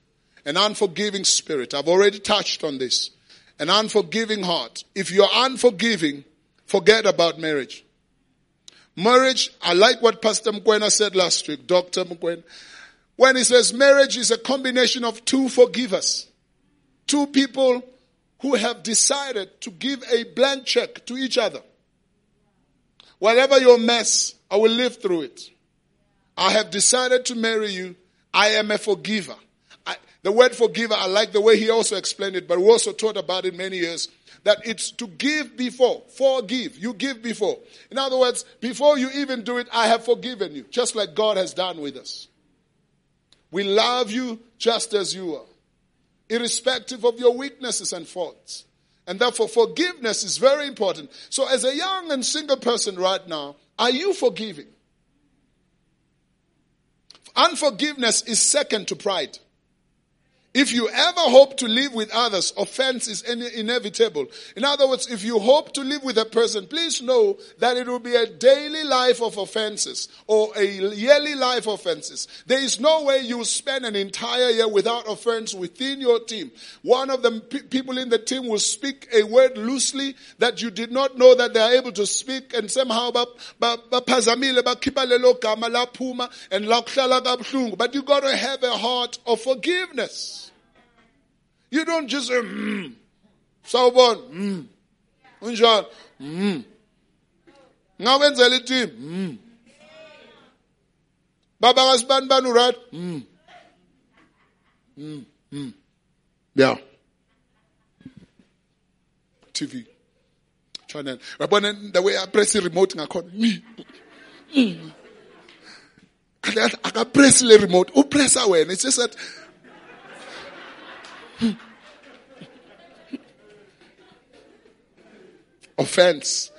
an unforgiving spirit. I've already touched on this. An unforgiving heart. If you're unforgiving, forget about marriage. Marriage, I like what Pastor Mkwena said last week, Dr. Mkwena. When he says marriage is a combination of two forgivers. Two people who have decided to give a blank check to each other. Whatever your mess, I will live through it. I have decided to marry you. I am a forgiver. I, the word forgiver, I like the way he also explained it, but we also taught about it many years that it's to give before. Forgive. You give before. In other words, before you even do it, I have forgiven you, just like God has done with us. We love you just as you are, irrespective of your weaknesses and faults. And therefore, forgiveness is very important. So, as a young and single person right now, are you forgiving? Unforgiveness is second to pride. If you ever hope to live with others, offense is inevitable. In other words, if you hope to live with a person, please know that it will be a daily life of offenses or a yearly life of offenses. There is no way you spend an entire year without offense within your team. One of the p- people in the team will speak a word loosely that you did not know that they are able to speak and somehow and but you got to have a heart of forgiveness. You don't just say, mm. Sawubona, mm. Unjani? Mm. Ngawenzela iteam. Mm. Baba kasibani bani uright? Mm. Mm. Mm. Yeah. TV. Channel. Yabona the way I press the remote ngakhona. Me. Mm. akapress le remote Who press upressa wena it's just that offense.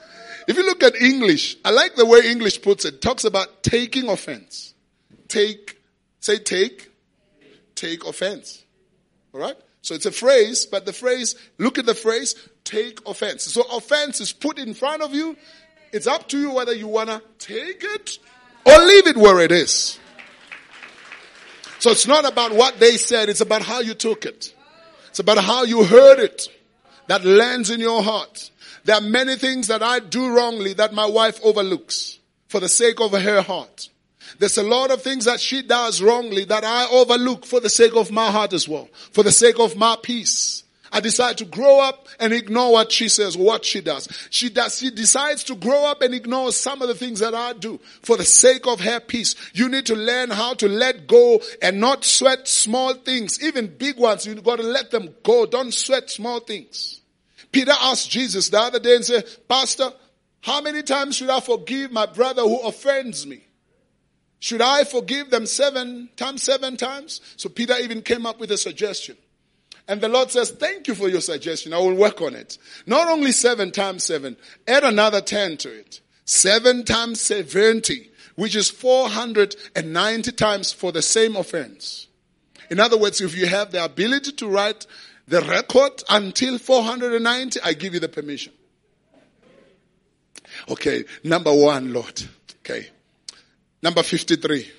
If you look at English, I like the way English puts it. it talks about taking offense. Take, say take, take offense. All right? So it's a phrase, but the phrase, look at the phrase, take offense. So offense is put in front of you. It's up to you whether you want to take it or leave it where it is. So it's not about what they said, it's about how you took it. It's about how you heard it that lands in your heart. There are many things that I do wrongly that my wife overlooks for the sake of her heart. There's a lot of things that she does wrongly that I overlook for the sake of my heart as well, for the sake of my peace. I decide to grow up and ignore what she says, what she does. She does, she decides to grow up and ignore some of the things that I do for the sake of her peace. You need to learn how to let go and not sweat small things, even big ones. You've got to let them go. Don't sweat small things. Peter asked Jesus the other day and said, Pastor, how many times should I forgive my brother who offends me? Should I forgive them seven times, seven times? So Peter even came up with a suggestion. And the Lord says, thank you for your suggestion. I will work on it. Not only seven times seven, add another 10 to it. Seven times 70, which is 490 times for the same offense. In other words, if you have the ability to write the record until 490, I give you the permission. Okay, number one, Lord. Okay. Number 53.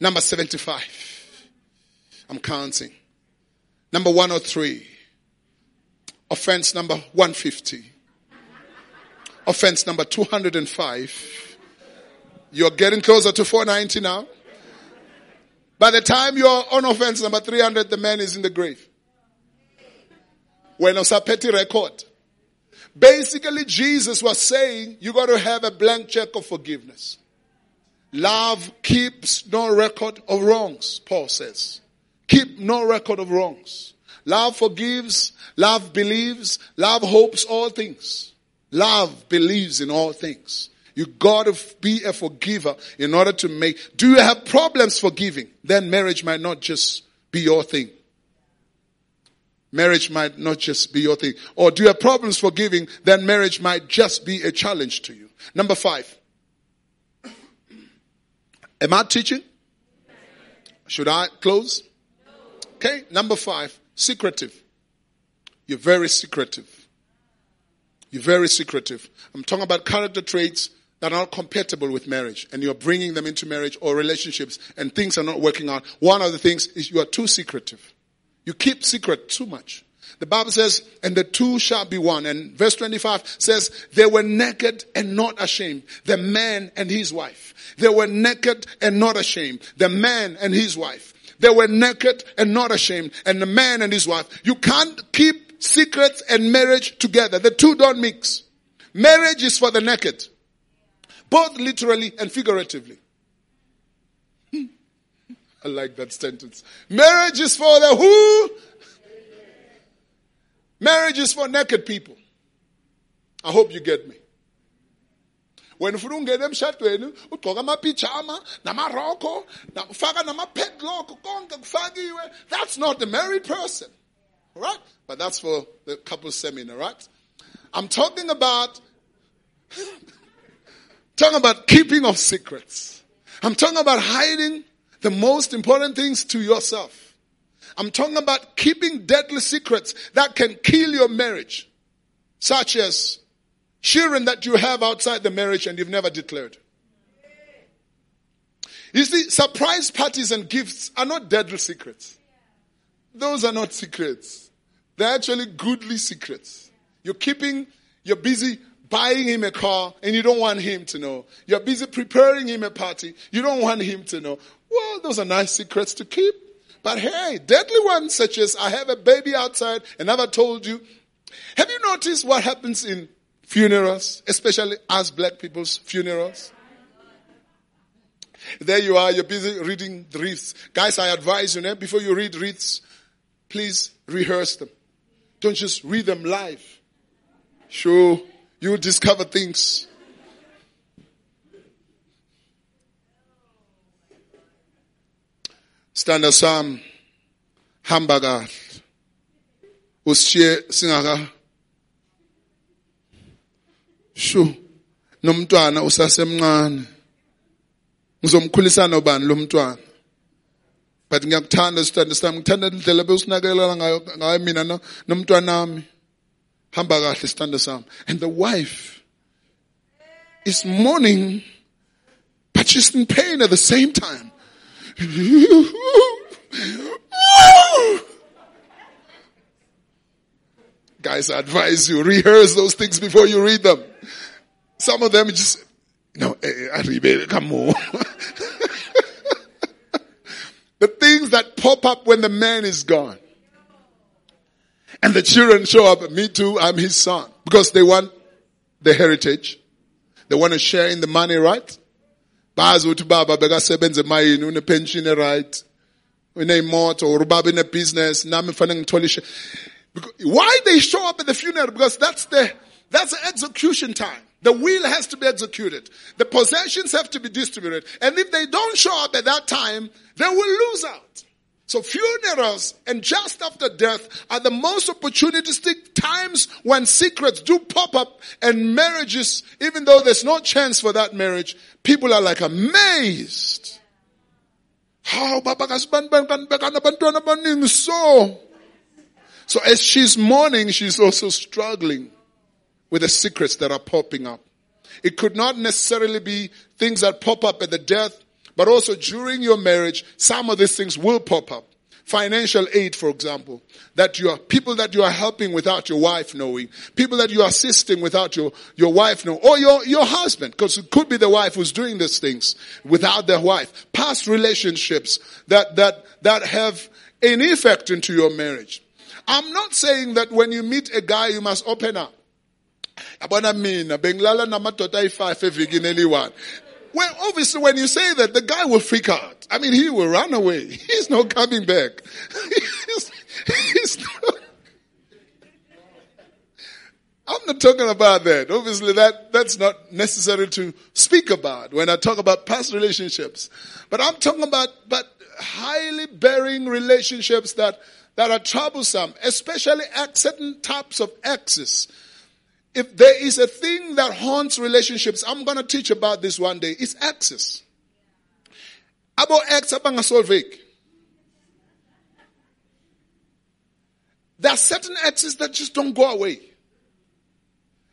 Number 75. I'm counting. Number 103. Offense number 150. Offense number 205. You're getting closer to 490 now. By the time you're on offense number 300, the man is in the grave. When a petty record. Basically, Jesus was saying you got to have a blank check of forgiveness. Love keeps no record of wrongs, Paul says. Keep no record of wrongs. Love forgives. Love believes. Love hopes all things. Love believes in all things. You gotta be a forgiver in order to make, do you have problems forgiving? Then marriage might not just be your thing. Marriage might not just be your thing. Or do you have problems forgiving? Then marriage might just be a challenge to you. Number five. Am I teaching? Should I close? Okay, number five, secretive. You're very secretive. You're very secretive. I'm talking about character traits that are not compatible with marriage and you're bringing them into marriage or relationships and things are not working out. One of the things is you are too secretive. You keep secret too much. The Bible says, and the two shall be one. And verse 25 says, they were naked and not ashamed. The man and his wife. They were naked and not ashamed. The man and his wife. They were naked and not ashamed. And the man and his wife. You can't keep secrets and marriage together. The two don't mix. Marriage is for the naked. Both literally and figuratively. Hmm. I like that sentence. Marriage is for the who? Marriage is for naked people. I hope you get me. Wena ufuna ungena emshadweni ugqoka amapijama namaroko ufaka namapadlock konke kufakiwe. That's not the married person. Right? But that's for the couple seminar right? I'm talking about talking about keeping of secrets. I'm talking about hiding the most important things to yourself. I'm talking about keeping deadly secrets that can kill your marriage, such as children that you have outside the marriage and you've never declared. You see, surprise parties and gifts are not deadly secrets. Those are not secrets. They're actually goodly secrets. You're keeping, you're busy buying him a car and you don't want him to know. You're busy preparing him a party. You don't want him to know. Well, those are nice secrets to keep. But hey, deadly ones such as I have a baby outside and never told you. Have you noticed what happens in funerals, especially us black people's funerals? There you are, you're busy reading the wreaths. Guys, I advise you, eh, before you read wreaths, please rehearse them. Don't just read them live. Sure, you will discover things. Standa sam hamba kahle. Usishiye singaka Shu nomntwana usasemncane. Ngizomkhulisana ubani lo mntwana? But ngiyakuthanda sithanda sami ngithanda indlela bewusinakelela ngayo mina nomntwana nami. Hamba kahle sithanda sami. And the wife is mourning but she's in pain at the same time. Guys, I advise you, rehearse those things before you read them. Some of them just, no, eh, eh, come on. the things that pop up when the man is gone. And the children show up, me too, I'm his son. Because they want the heritage. They want to share in the money, right? bazi ukuthi baba bekasebenza emayini unepension right unemoto or ubaba business nami fanele why they show up at the funeral? Because that's the that's the execution time. The will has to be executed. The possessions have to be distributed. And if they don't show up at that time they will lose out. So funerals and just after death are the most opportunistic times when secrets do pop up and marriages, even though there's no chance for that marriage, people are like amazed. How so? So as she's mourning, she's also struggling with the secrets that are popping up. It could not necessarily be things that pop up at the death but also during your marriage, some of these things will pop up. Financial aid, for example, that you are, people that you are helping without your wife knowing, people that you are assisting without your, your wife knowing, or your, your husband, because it could be the wife who's doing these things without their wife. Past relationships that, that, that have an effect into your marriage. I'm not saying that when you meet a guy, you must open up. yabona mina bengilala namadoda ayi-five evikini eliyi-one well, obviously, when you say that, the guy will freak out. I mean, he will run away. He's not coming back. he's, he's not. I'm not talking about that. Obviously, that, that's not necessary to speak about when I talk about past relationships. But I'm talking about, but highly bearing relationships that, that are troublesome, especially certain types of exes if there is a thing that haunts relationships, I'm going to teach about this one day, it's access. Abo ex. There are certain exes that just don't go away.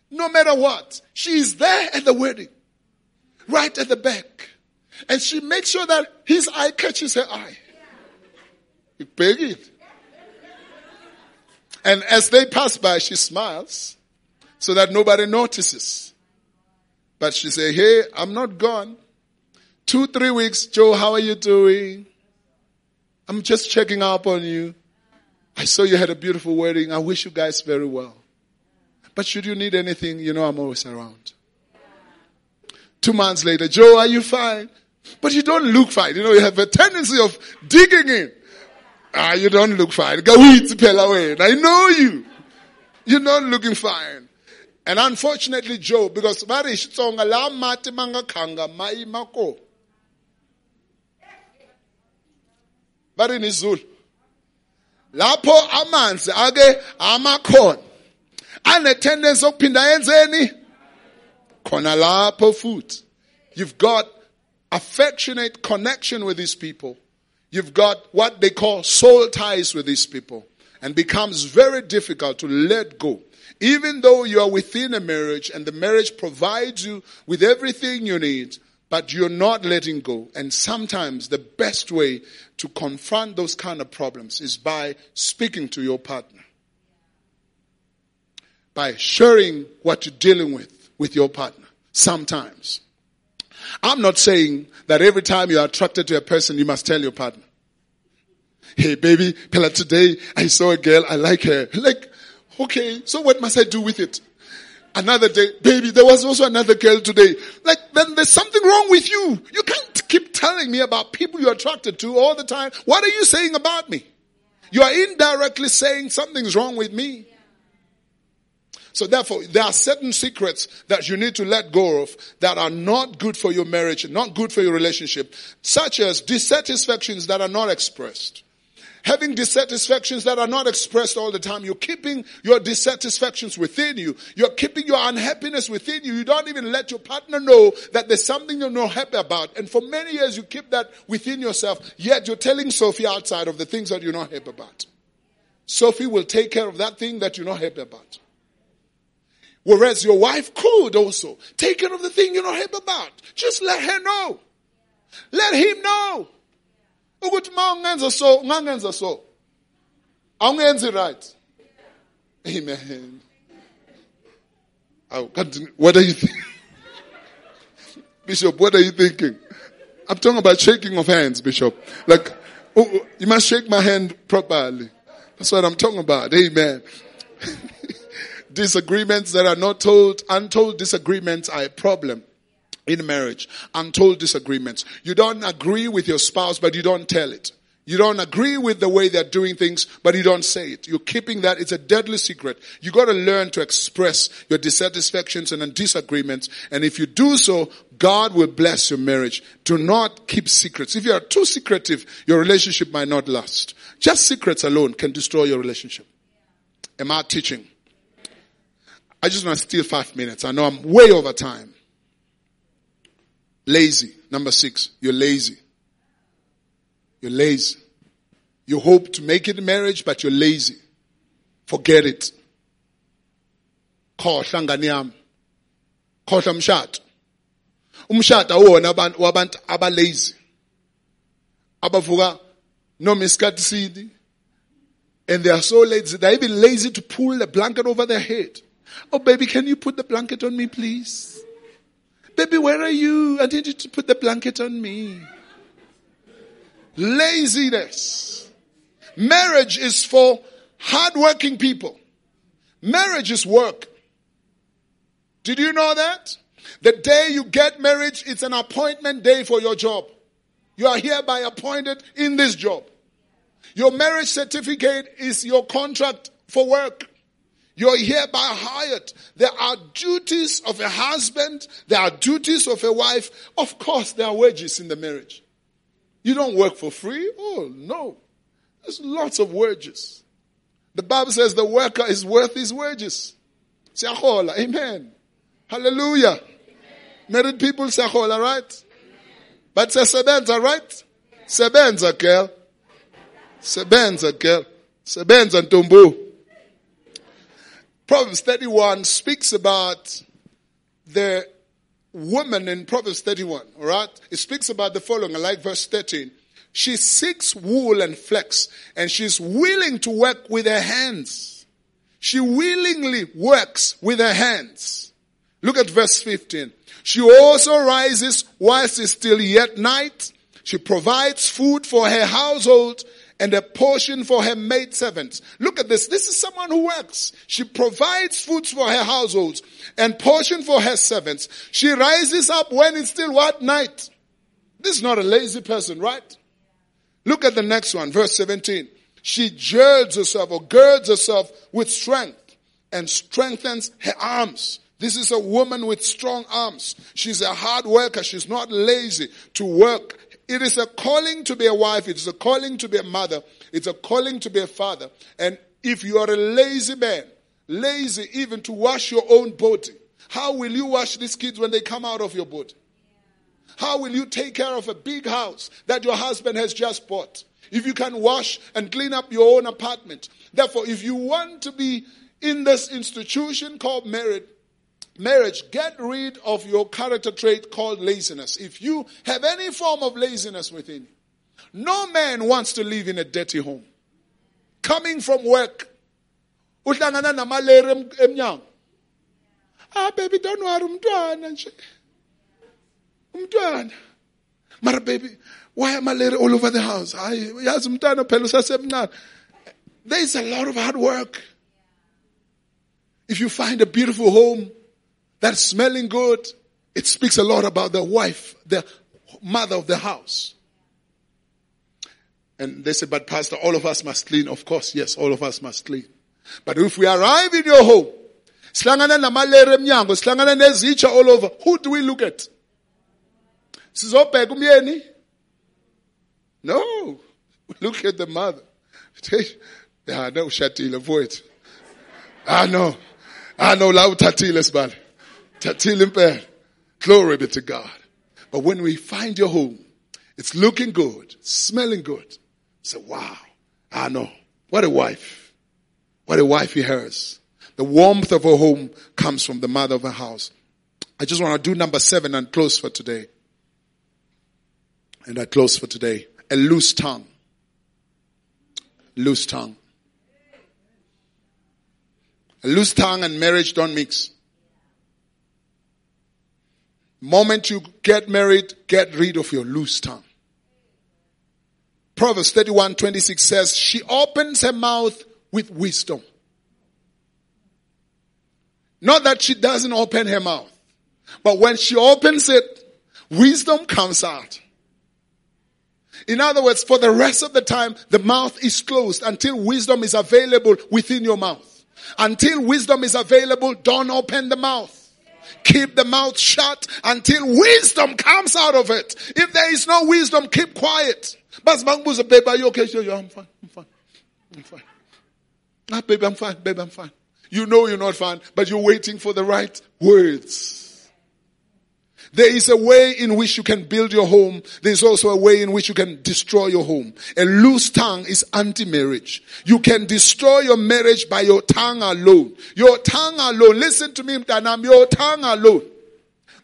No matter what. She is there at the wedding. Right at the back. And she makes sure that his eye catches her eye. You beg it. And as they pass by, she smiles so that nobody notices. But she say, hey, I'm not gone. Two, three weeks, Joe, how are you doing? I'm just checking up on you. I saw you had a beautiful wedding. I wish you guys very well. But should you need anything, you know I'm always around. Two months later, Joe, are you fine? But you don't look fine. You know, you have a tendency of digging in. Ah, you don't look fine. Go eat Pelawen. I know you. You're not looking fine. And unfortunately, Joe, because vari Xitsonga la mati kanga mai mako. Vari ni Zulu. Lapho amanzi ake amakhona. Ane tendency okuphinda yenzeni? Khona lapho. You've got affectionate connection with these people. You've got what they call soul ties with these people and becomes very difficult to let go. Even though you are within a marriage and the marriage provides you with everything you need, but you're not letting go. And sometimes the best way to confront those kind of problems is by speaking to your partner. By sharing what you're dealing with with your partner. Sometimes. I'm not saying that every time you're attracted to a person, you must tell your partner. Hey baby, Pella, today I saw a girl, I like her. Like, okay, so what must I do with it? Another day, baby, there was also another girl today. Like, then there's something wrong with you. You can't keep telling me about people you're attracted to all the time. What are you saying about me? You are indirectly saying something's wrong with me. So therefore, there are certain secrets that you need to let go of that are not good for your marriage, not good for your relationship, such as dissatisfactions that are not expressed having dissatisfactions that are not expressed all the time. You're keeping your dissatisfactions within you. You're keeping your unhappiness within you. You don't even let your partner know that there's something you're not happy about. And for many years you keep that within yourself, yet you're telling Sophie outside of the things that you're not happy about. Sophie will take care of that thing that you're not happy about. Whereas your wife could also take care of the thing you're not happy about. Just let her know. Let him know. Ukuthi uma ungenza so ungangenza so. Awungenzi right. Amen. What are you thinking bishop what are you thinking? I'm talking about shaking of hands bishop. Like oh, oh, you must shake my hand properly. That's what i'm talking about. Amen disagreements that are not told untold disagreements are a problem in marriage, untold disagreements. You don't agree with your spouse, but you don't tell it. You don't agree with the way they're doing things, but you don't say it. You're keeping that. It's a deadly secret. You gotta learn to express your dissatisfactions and disagreements. And if you do so, God will bless your marriage. Do not keep secrets. If you are too secretive, your relationship might not last. Just secrets alone can destroy your relationship. Am I teaching? I just want to steal five minutes. I know I'm way over time. Lazy. Number six, you're lazy. You're lazy. You hope to make it in marriage, but you're lazy. Forget it. khohlwa ngani yami khohlwa umshado umshado awona abantu wabantu abalazy abavuka noma isikhathi and they are so lazy they're even lazy to pull the blanket over their head oh baby can you put the blanket on me please Baby, where are you? I need you to put the blanket on me. Laziness. Marriage is for hardworking people. Marriage is work. Did you know that? The day you get married, it's an appointment day for your job. You are hereby appointed in this job. Your marriage certificate is your contract for work. You're hereby hired. There are duties of a husband. There are duties of a wife. Of course, there are wages in the marriage. You don't work for free. Oh, no. There's lots of wages. The Bible says the worker is worth his wages. Siyahola. Amen. Hallelujah. Amen. Married people siyahola, right? But sebenza, right? Sebenza, girl. Sebenza, girl. Sebenza, ntombu. Proverbs 31 speaks about the woman in Proverbs 31, all right? It speaks about the following. Like verse 13. She seeks wool and flax, and she's willing to work with her hands. She willingly works with her hands. Look at verse 15. She also rises whilst it's still yet night. She provides food for her household and a portion for her maid servants. Look at this. This is someone who works. She provides foods for her households and portion for her servants. She rises up when it's still what night. This is not a lazy person, right? Look at the next one, verse 17. She girds herself or girds herself with strength and strengthens her arms. This is a woman with strong arms. She's a hard worker. She's not lazy to work it is a calling to be a wife. It is a calling to be a mother. It's a calling to be a father. And if you are a lazy man, lazy even to wash your own body, how will you wash these kids when they come out of your body? How will you take care of a big house that your husband has just bought? If you can wash and clean up your own apartment. Therefore, if you want to be in this institution called marriage, marriage, get rid of your character trait called laziness. If you have any form of laziness within you, no man wants to live in a dirty home. Coming from work. Ah baby don't worry umntwana nje. Mara baby, why am I all over the house? Hayi, yazi umntwana phela. There is a lot of hard work. If you find a beautiful home that's smelling good, it speaks a lot about the wife, the mother of the house. And they said, but pastor, all of us must clean. Of course, yes, all of us must clean. But if we arrive in your home, slangana namalere emnyango, slangana nezitsha all over, who do we look at? Sizobheka umyeni? No. Look at the mother. Yeah, no, shatile, avoid. Ah, no. Ah, no, la utatile sibale. Glory be to God. But when we find your home, it's looking good, smelling good. Say, wow. I know. What a wife. What a wife he has. The warmth of a home comes from the mother of a house. I just want to do number seven and close for today. And I close for today. A loose tongue. Loose tongue. A loose tongue and marriage don't mix. Moment you get married, get rid of your loose tongue. Proverbs 31 26 says, She opens her mouth with wisdom. Not that she doesn't open her mouth, but when she opens it, wisdom comes out. In other words, for the rest of the time, the mouth is closed until wisdom is available within your mouth. Until wisdom is available, don't open the mouth. Keep the mouth shut until wisdom comes out of it. If there is no wisdom, keep quiet. But a baby, are you okay? Yeah, I'm fine. I'm fine. I'm fine. Ah, baby, I'm fine. Baby, I'm fine. You know you're not fine, but you're waiting for the right words. There is a way in which you can build your home. There's also a way in which you can destroy your home. A loose tongue is anti-marriage. You can destroy your marriage by your tongue alone. Your tongue alone. Listen to me, Mtanam. Your tongue alone.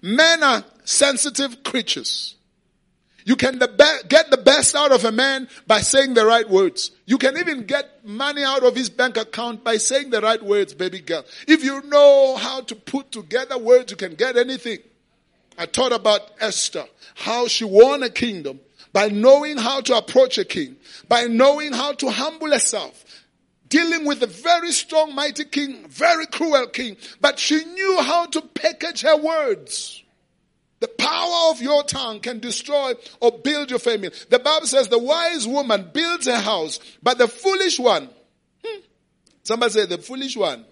Men are sensitive creatures. You can get the best out of a man by saying the right words. You can even get money out of his bank account by saying the right words, baby girl. If you know how to put together words, you can get anything. I taught about Esther, how she won a kingdom by knowing how to approach a king, by knowing how to humble herself, dealing with a very strong, mighty king, very cruel king, but she knew how to package her words. The power of your tongue can destroy or build your family. The Bible says the wise woman builds a house, but the foolish one, hmm, somebody say the foolish one,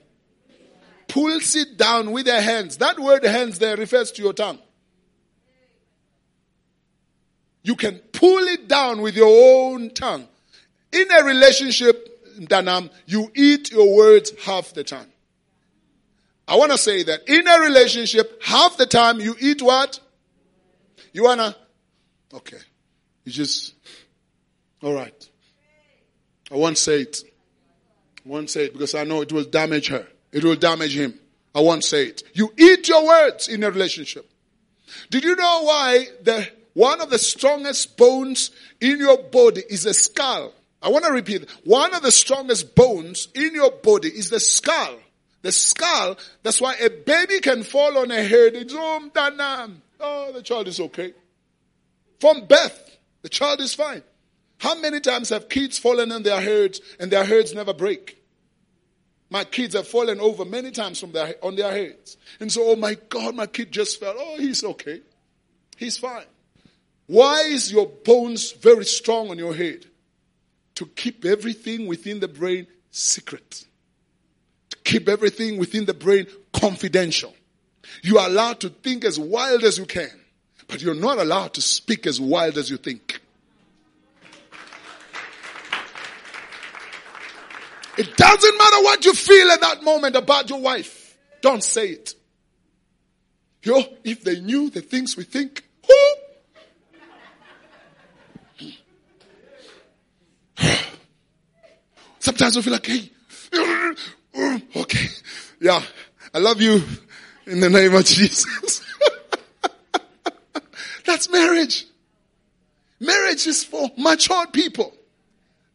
pulls it down with her hands. That word hands there refers to your tongue. You can pull it down with your own tongue. In a relationship, Danam, you eat your words half the time. I want to say that in a relationship, half the time you eat what? You wanna? Okay. You just, alright. I won't say it. I won't say it because I know it will damage her. It will damage him. I won't say it. You eat your words in a relationship. Did you know why the one of the strongest bones in your body is the skull. I want to repeat. One of the strongest bones in your body is the skull. The skull, that's why a baby can fall on a head. It's, oh, oh, the child is okay. From birth, the child is fine. How many times have kids fallen on their heads and their heads never break? My kids have fallen over many times from their, on their heads. And so, oh my God, my kid just fell. Oh, he's okay. He's fine. Why is your bones very strong on your head? To keep everything within the brain secret. To keep everything within the brain confidential. You are allowed to think as wild as you can, but you're not allowed to speak as wild as you think. It doesn't matter what you feel at that moment about your wife. Don't say it. Yo, if they knew the things we think, who Sometimes we feel like, hey, okay, yeah, I love you in the name of Jesus. That's marriage. Marriage is for mature people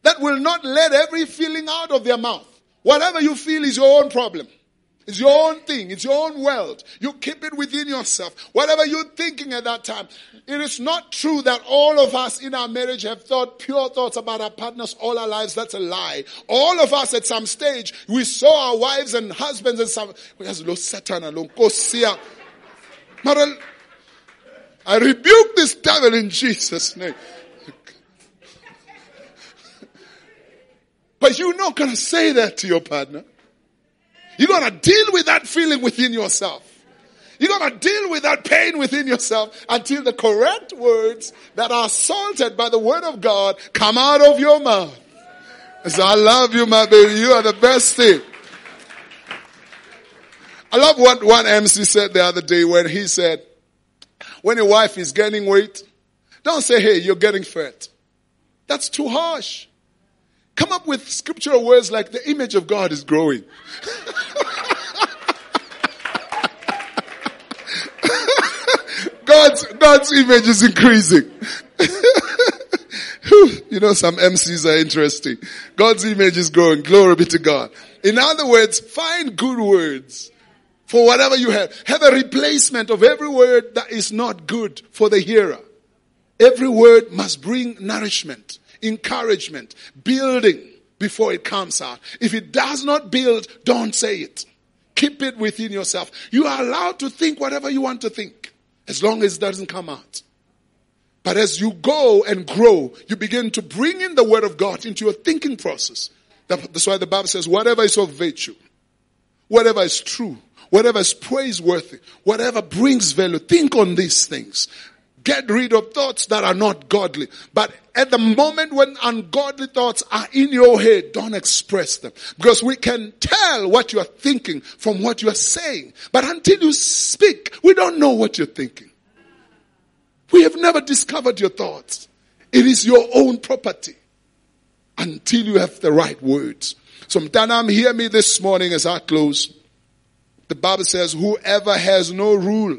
that will not let every feeling out of their mouth. Whatever you feel is your own problem. It's your own thing. It's your own world. You keep it within yourself. Whatever you're thinking at that time. It is not true that all of us in our marriage have thought pure thoughts about our partners all our lives. That's a lie. All of us at some stage, we saw our wives and husbands and some, Satan I rebuke this devil in Jesus' name. But you're not going to say that to your partner. You're going to deal with that feeling within yourself. You're going to deal with that pain within yourself until the correct words that are salted by the word of God come out of your mouth. So I love you, my baby. You are the best thing. I love what one MC said the other day when he said, when your wife is gaining weight, don't say, hey, you're getting fat. That's too harsh. Come up with scriptural words like the image of God is growing. God's, God's image is increasing. you know, some MCs are interesting. God's image is growing. Glory be to God. In other words, find good words for whatever you have. Have a replacement of every word that is not good for the hearer. Every word must bring nourishment, encouragement, building before it comes out. If it does not build, don't say it. Keep it within yourself. You are allowed to think whatever you want to think as long as it doesn't come out. But as you go and grow, you begin to bring in the word of God into your thinking process. That's why the Bible says, whatever is of virtue, whatever is true, whatever is praiseworthy, whatever brings value, think on these things. Get rid of thoughts that are not godly. But at the moment when ungodly thoughts are in your head, don't express them. Because we can tell what you are thinking from what you are saying. But until you speak, we don't know what you're thinking. We have never discovered your thoughts. It is your own property until you have the right words. So, Mtanam, hear me this morning as I close. The Bible says, whoever has no rule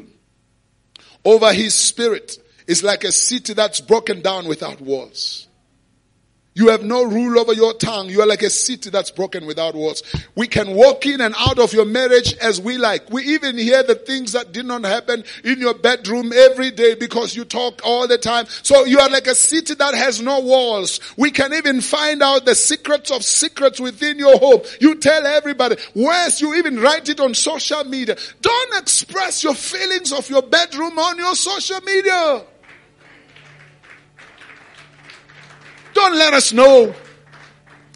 over his spirit is like a city that's broken down without walls. You have no rule over your tongue. You are like a city that's broken without walls. We can walk in and out of your marriage as we like. We even hear the things that did not happen in your bedroom every day because you talk all the time. So you are like a city that has no walls. We can even find out the secrets of secrets within your home. You tell everybody. Worse, you even write it on social media. Don't express your feelings of your bedroom on your social media. Don't let us know.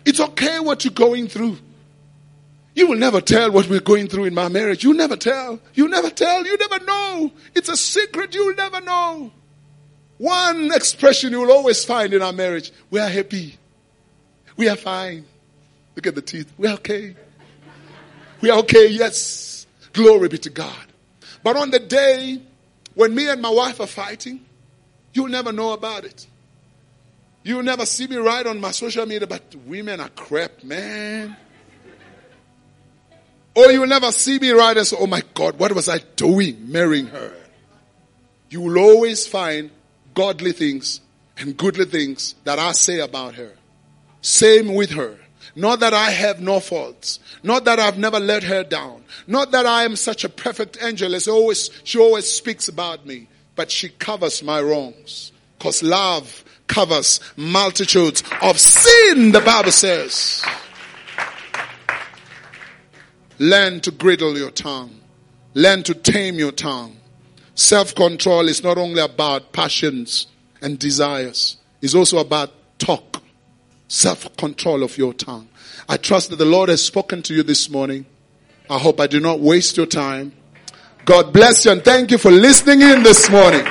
It's okay what you're going through. You will never tell what we're going through in my marriage. You never tell. You never tell. You never know. It's a secret you'll never know. One expression you will always find in our marriage we are happy. We are fine. Look at the teeth. We're okay. We are okay, yes. Glory be to God. But on the day when me and my wife are fighting, you'll never know about it. You'll never see me write on my social media, but women are crap, man. Oh, or you will never see me write and say, oh my God, what was I doing marrying her? You will always find godly things and goodly things that I say about her. Same with her. Not that I have no faults. Not that I've never let her down. Not that I am such a perfect angel as always, she always speaks about me. But she covers my wrongs. Cause love covers multitudes of sin, the Bible says. Learn to griddle your tongue. Learn to tame your tongue. Self-control is not only about passions and desires. It's also about talk. Self-control of your tongue. I trust that the Lord has spoken to you this morning. I hope I do not waste your time. God bless you and thank you for listening in this morning.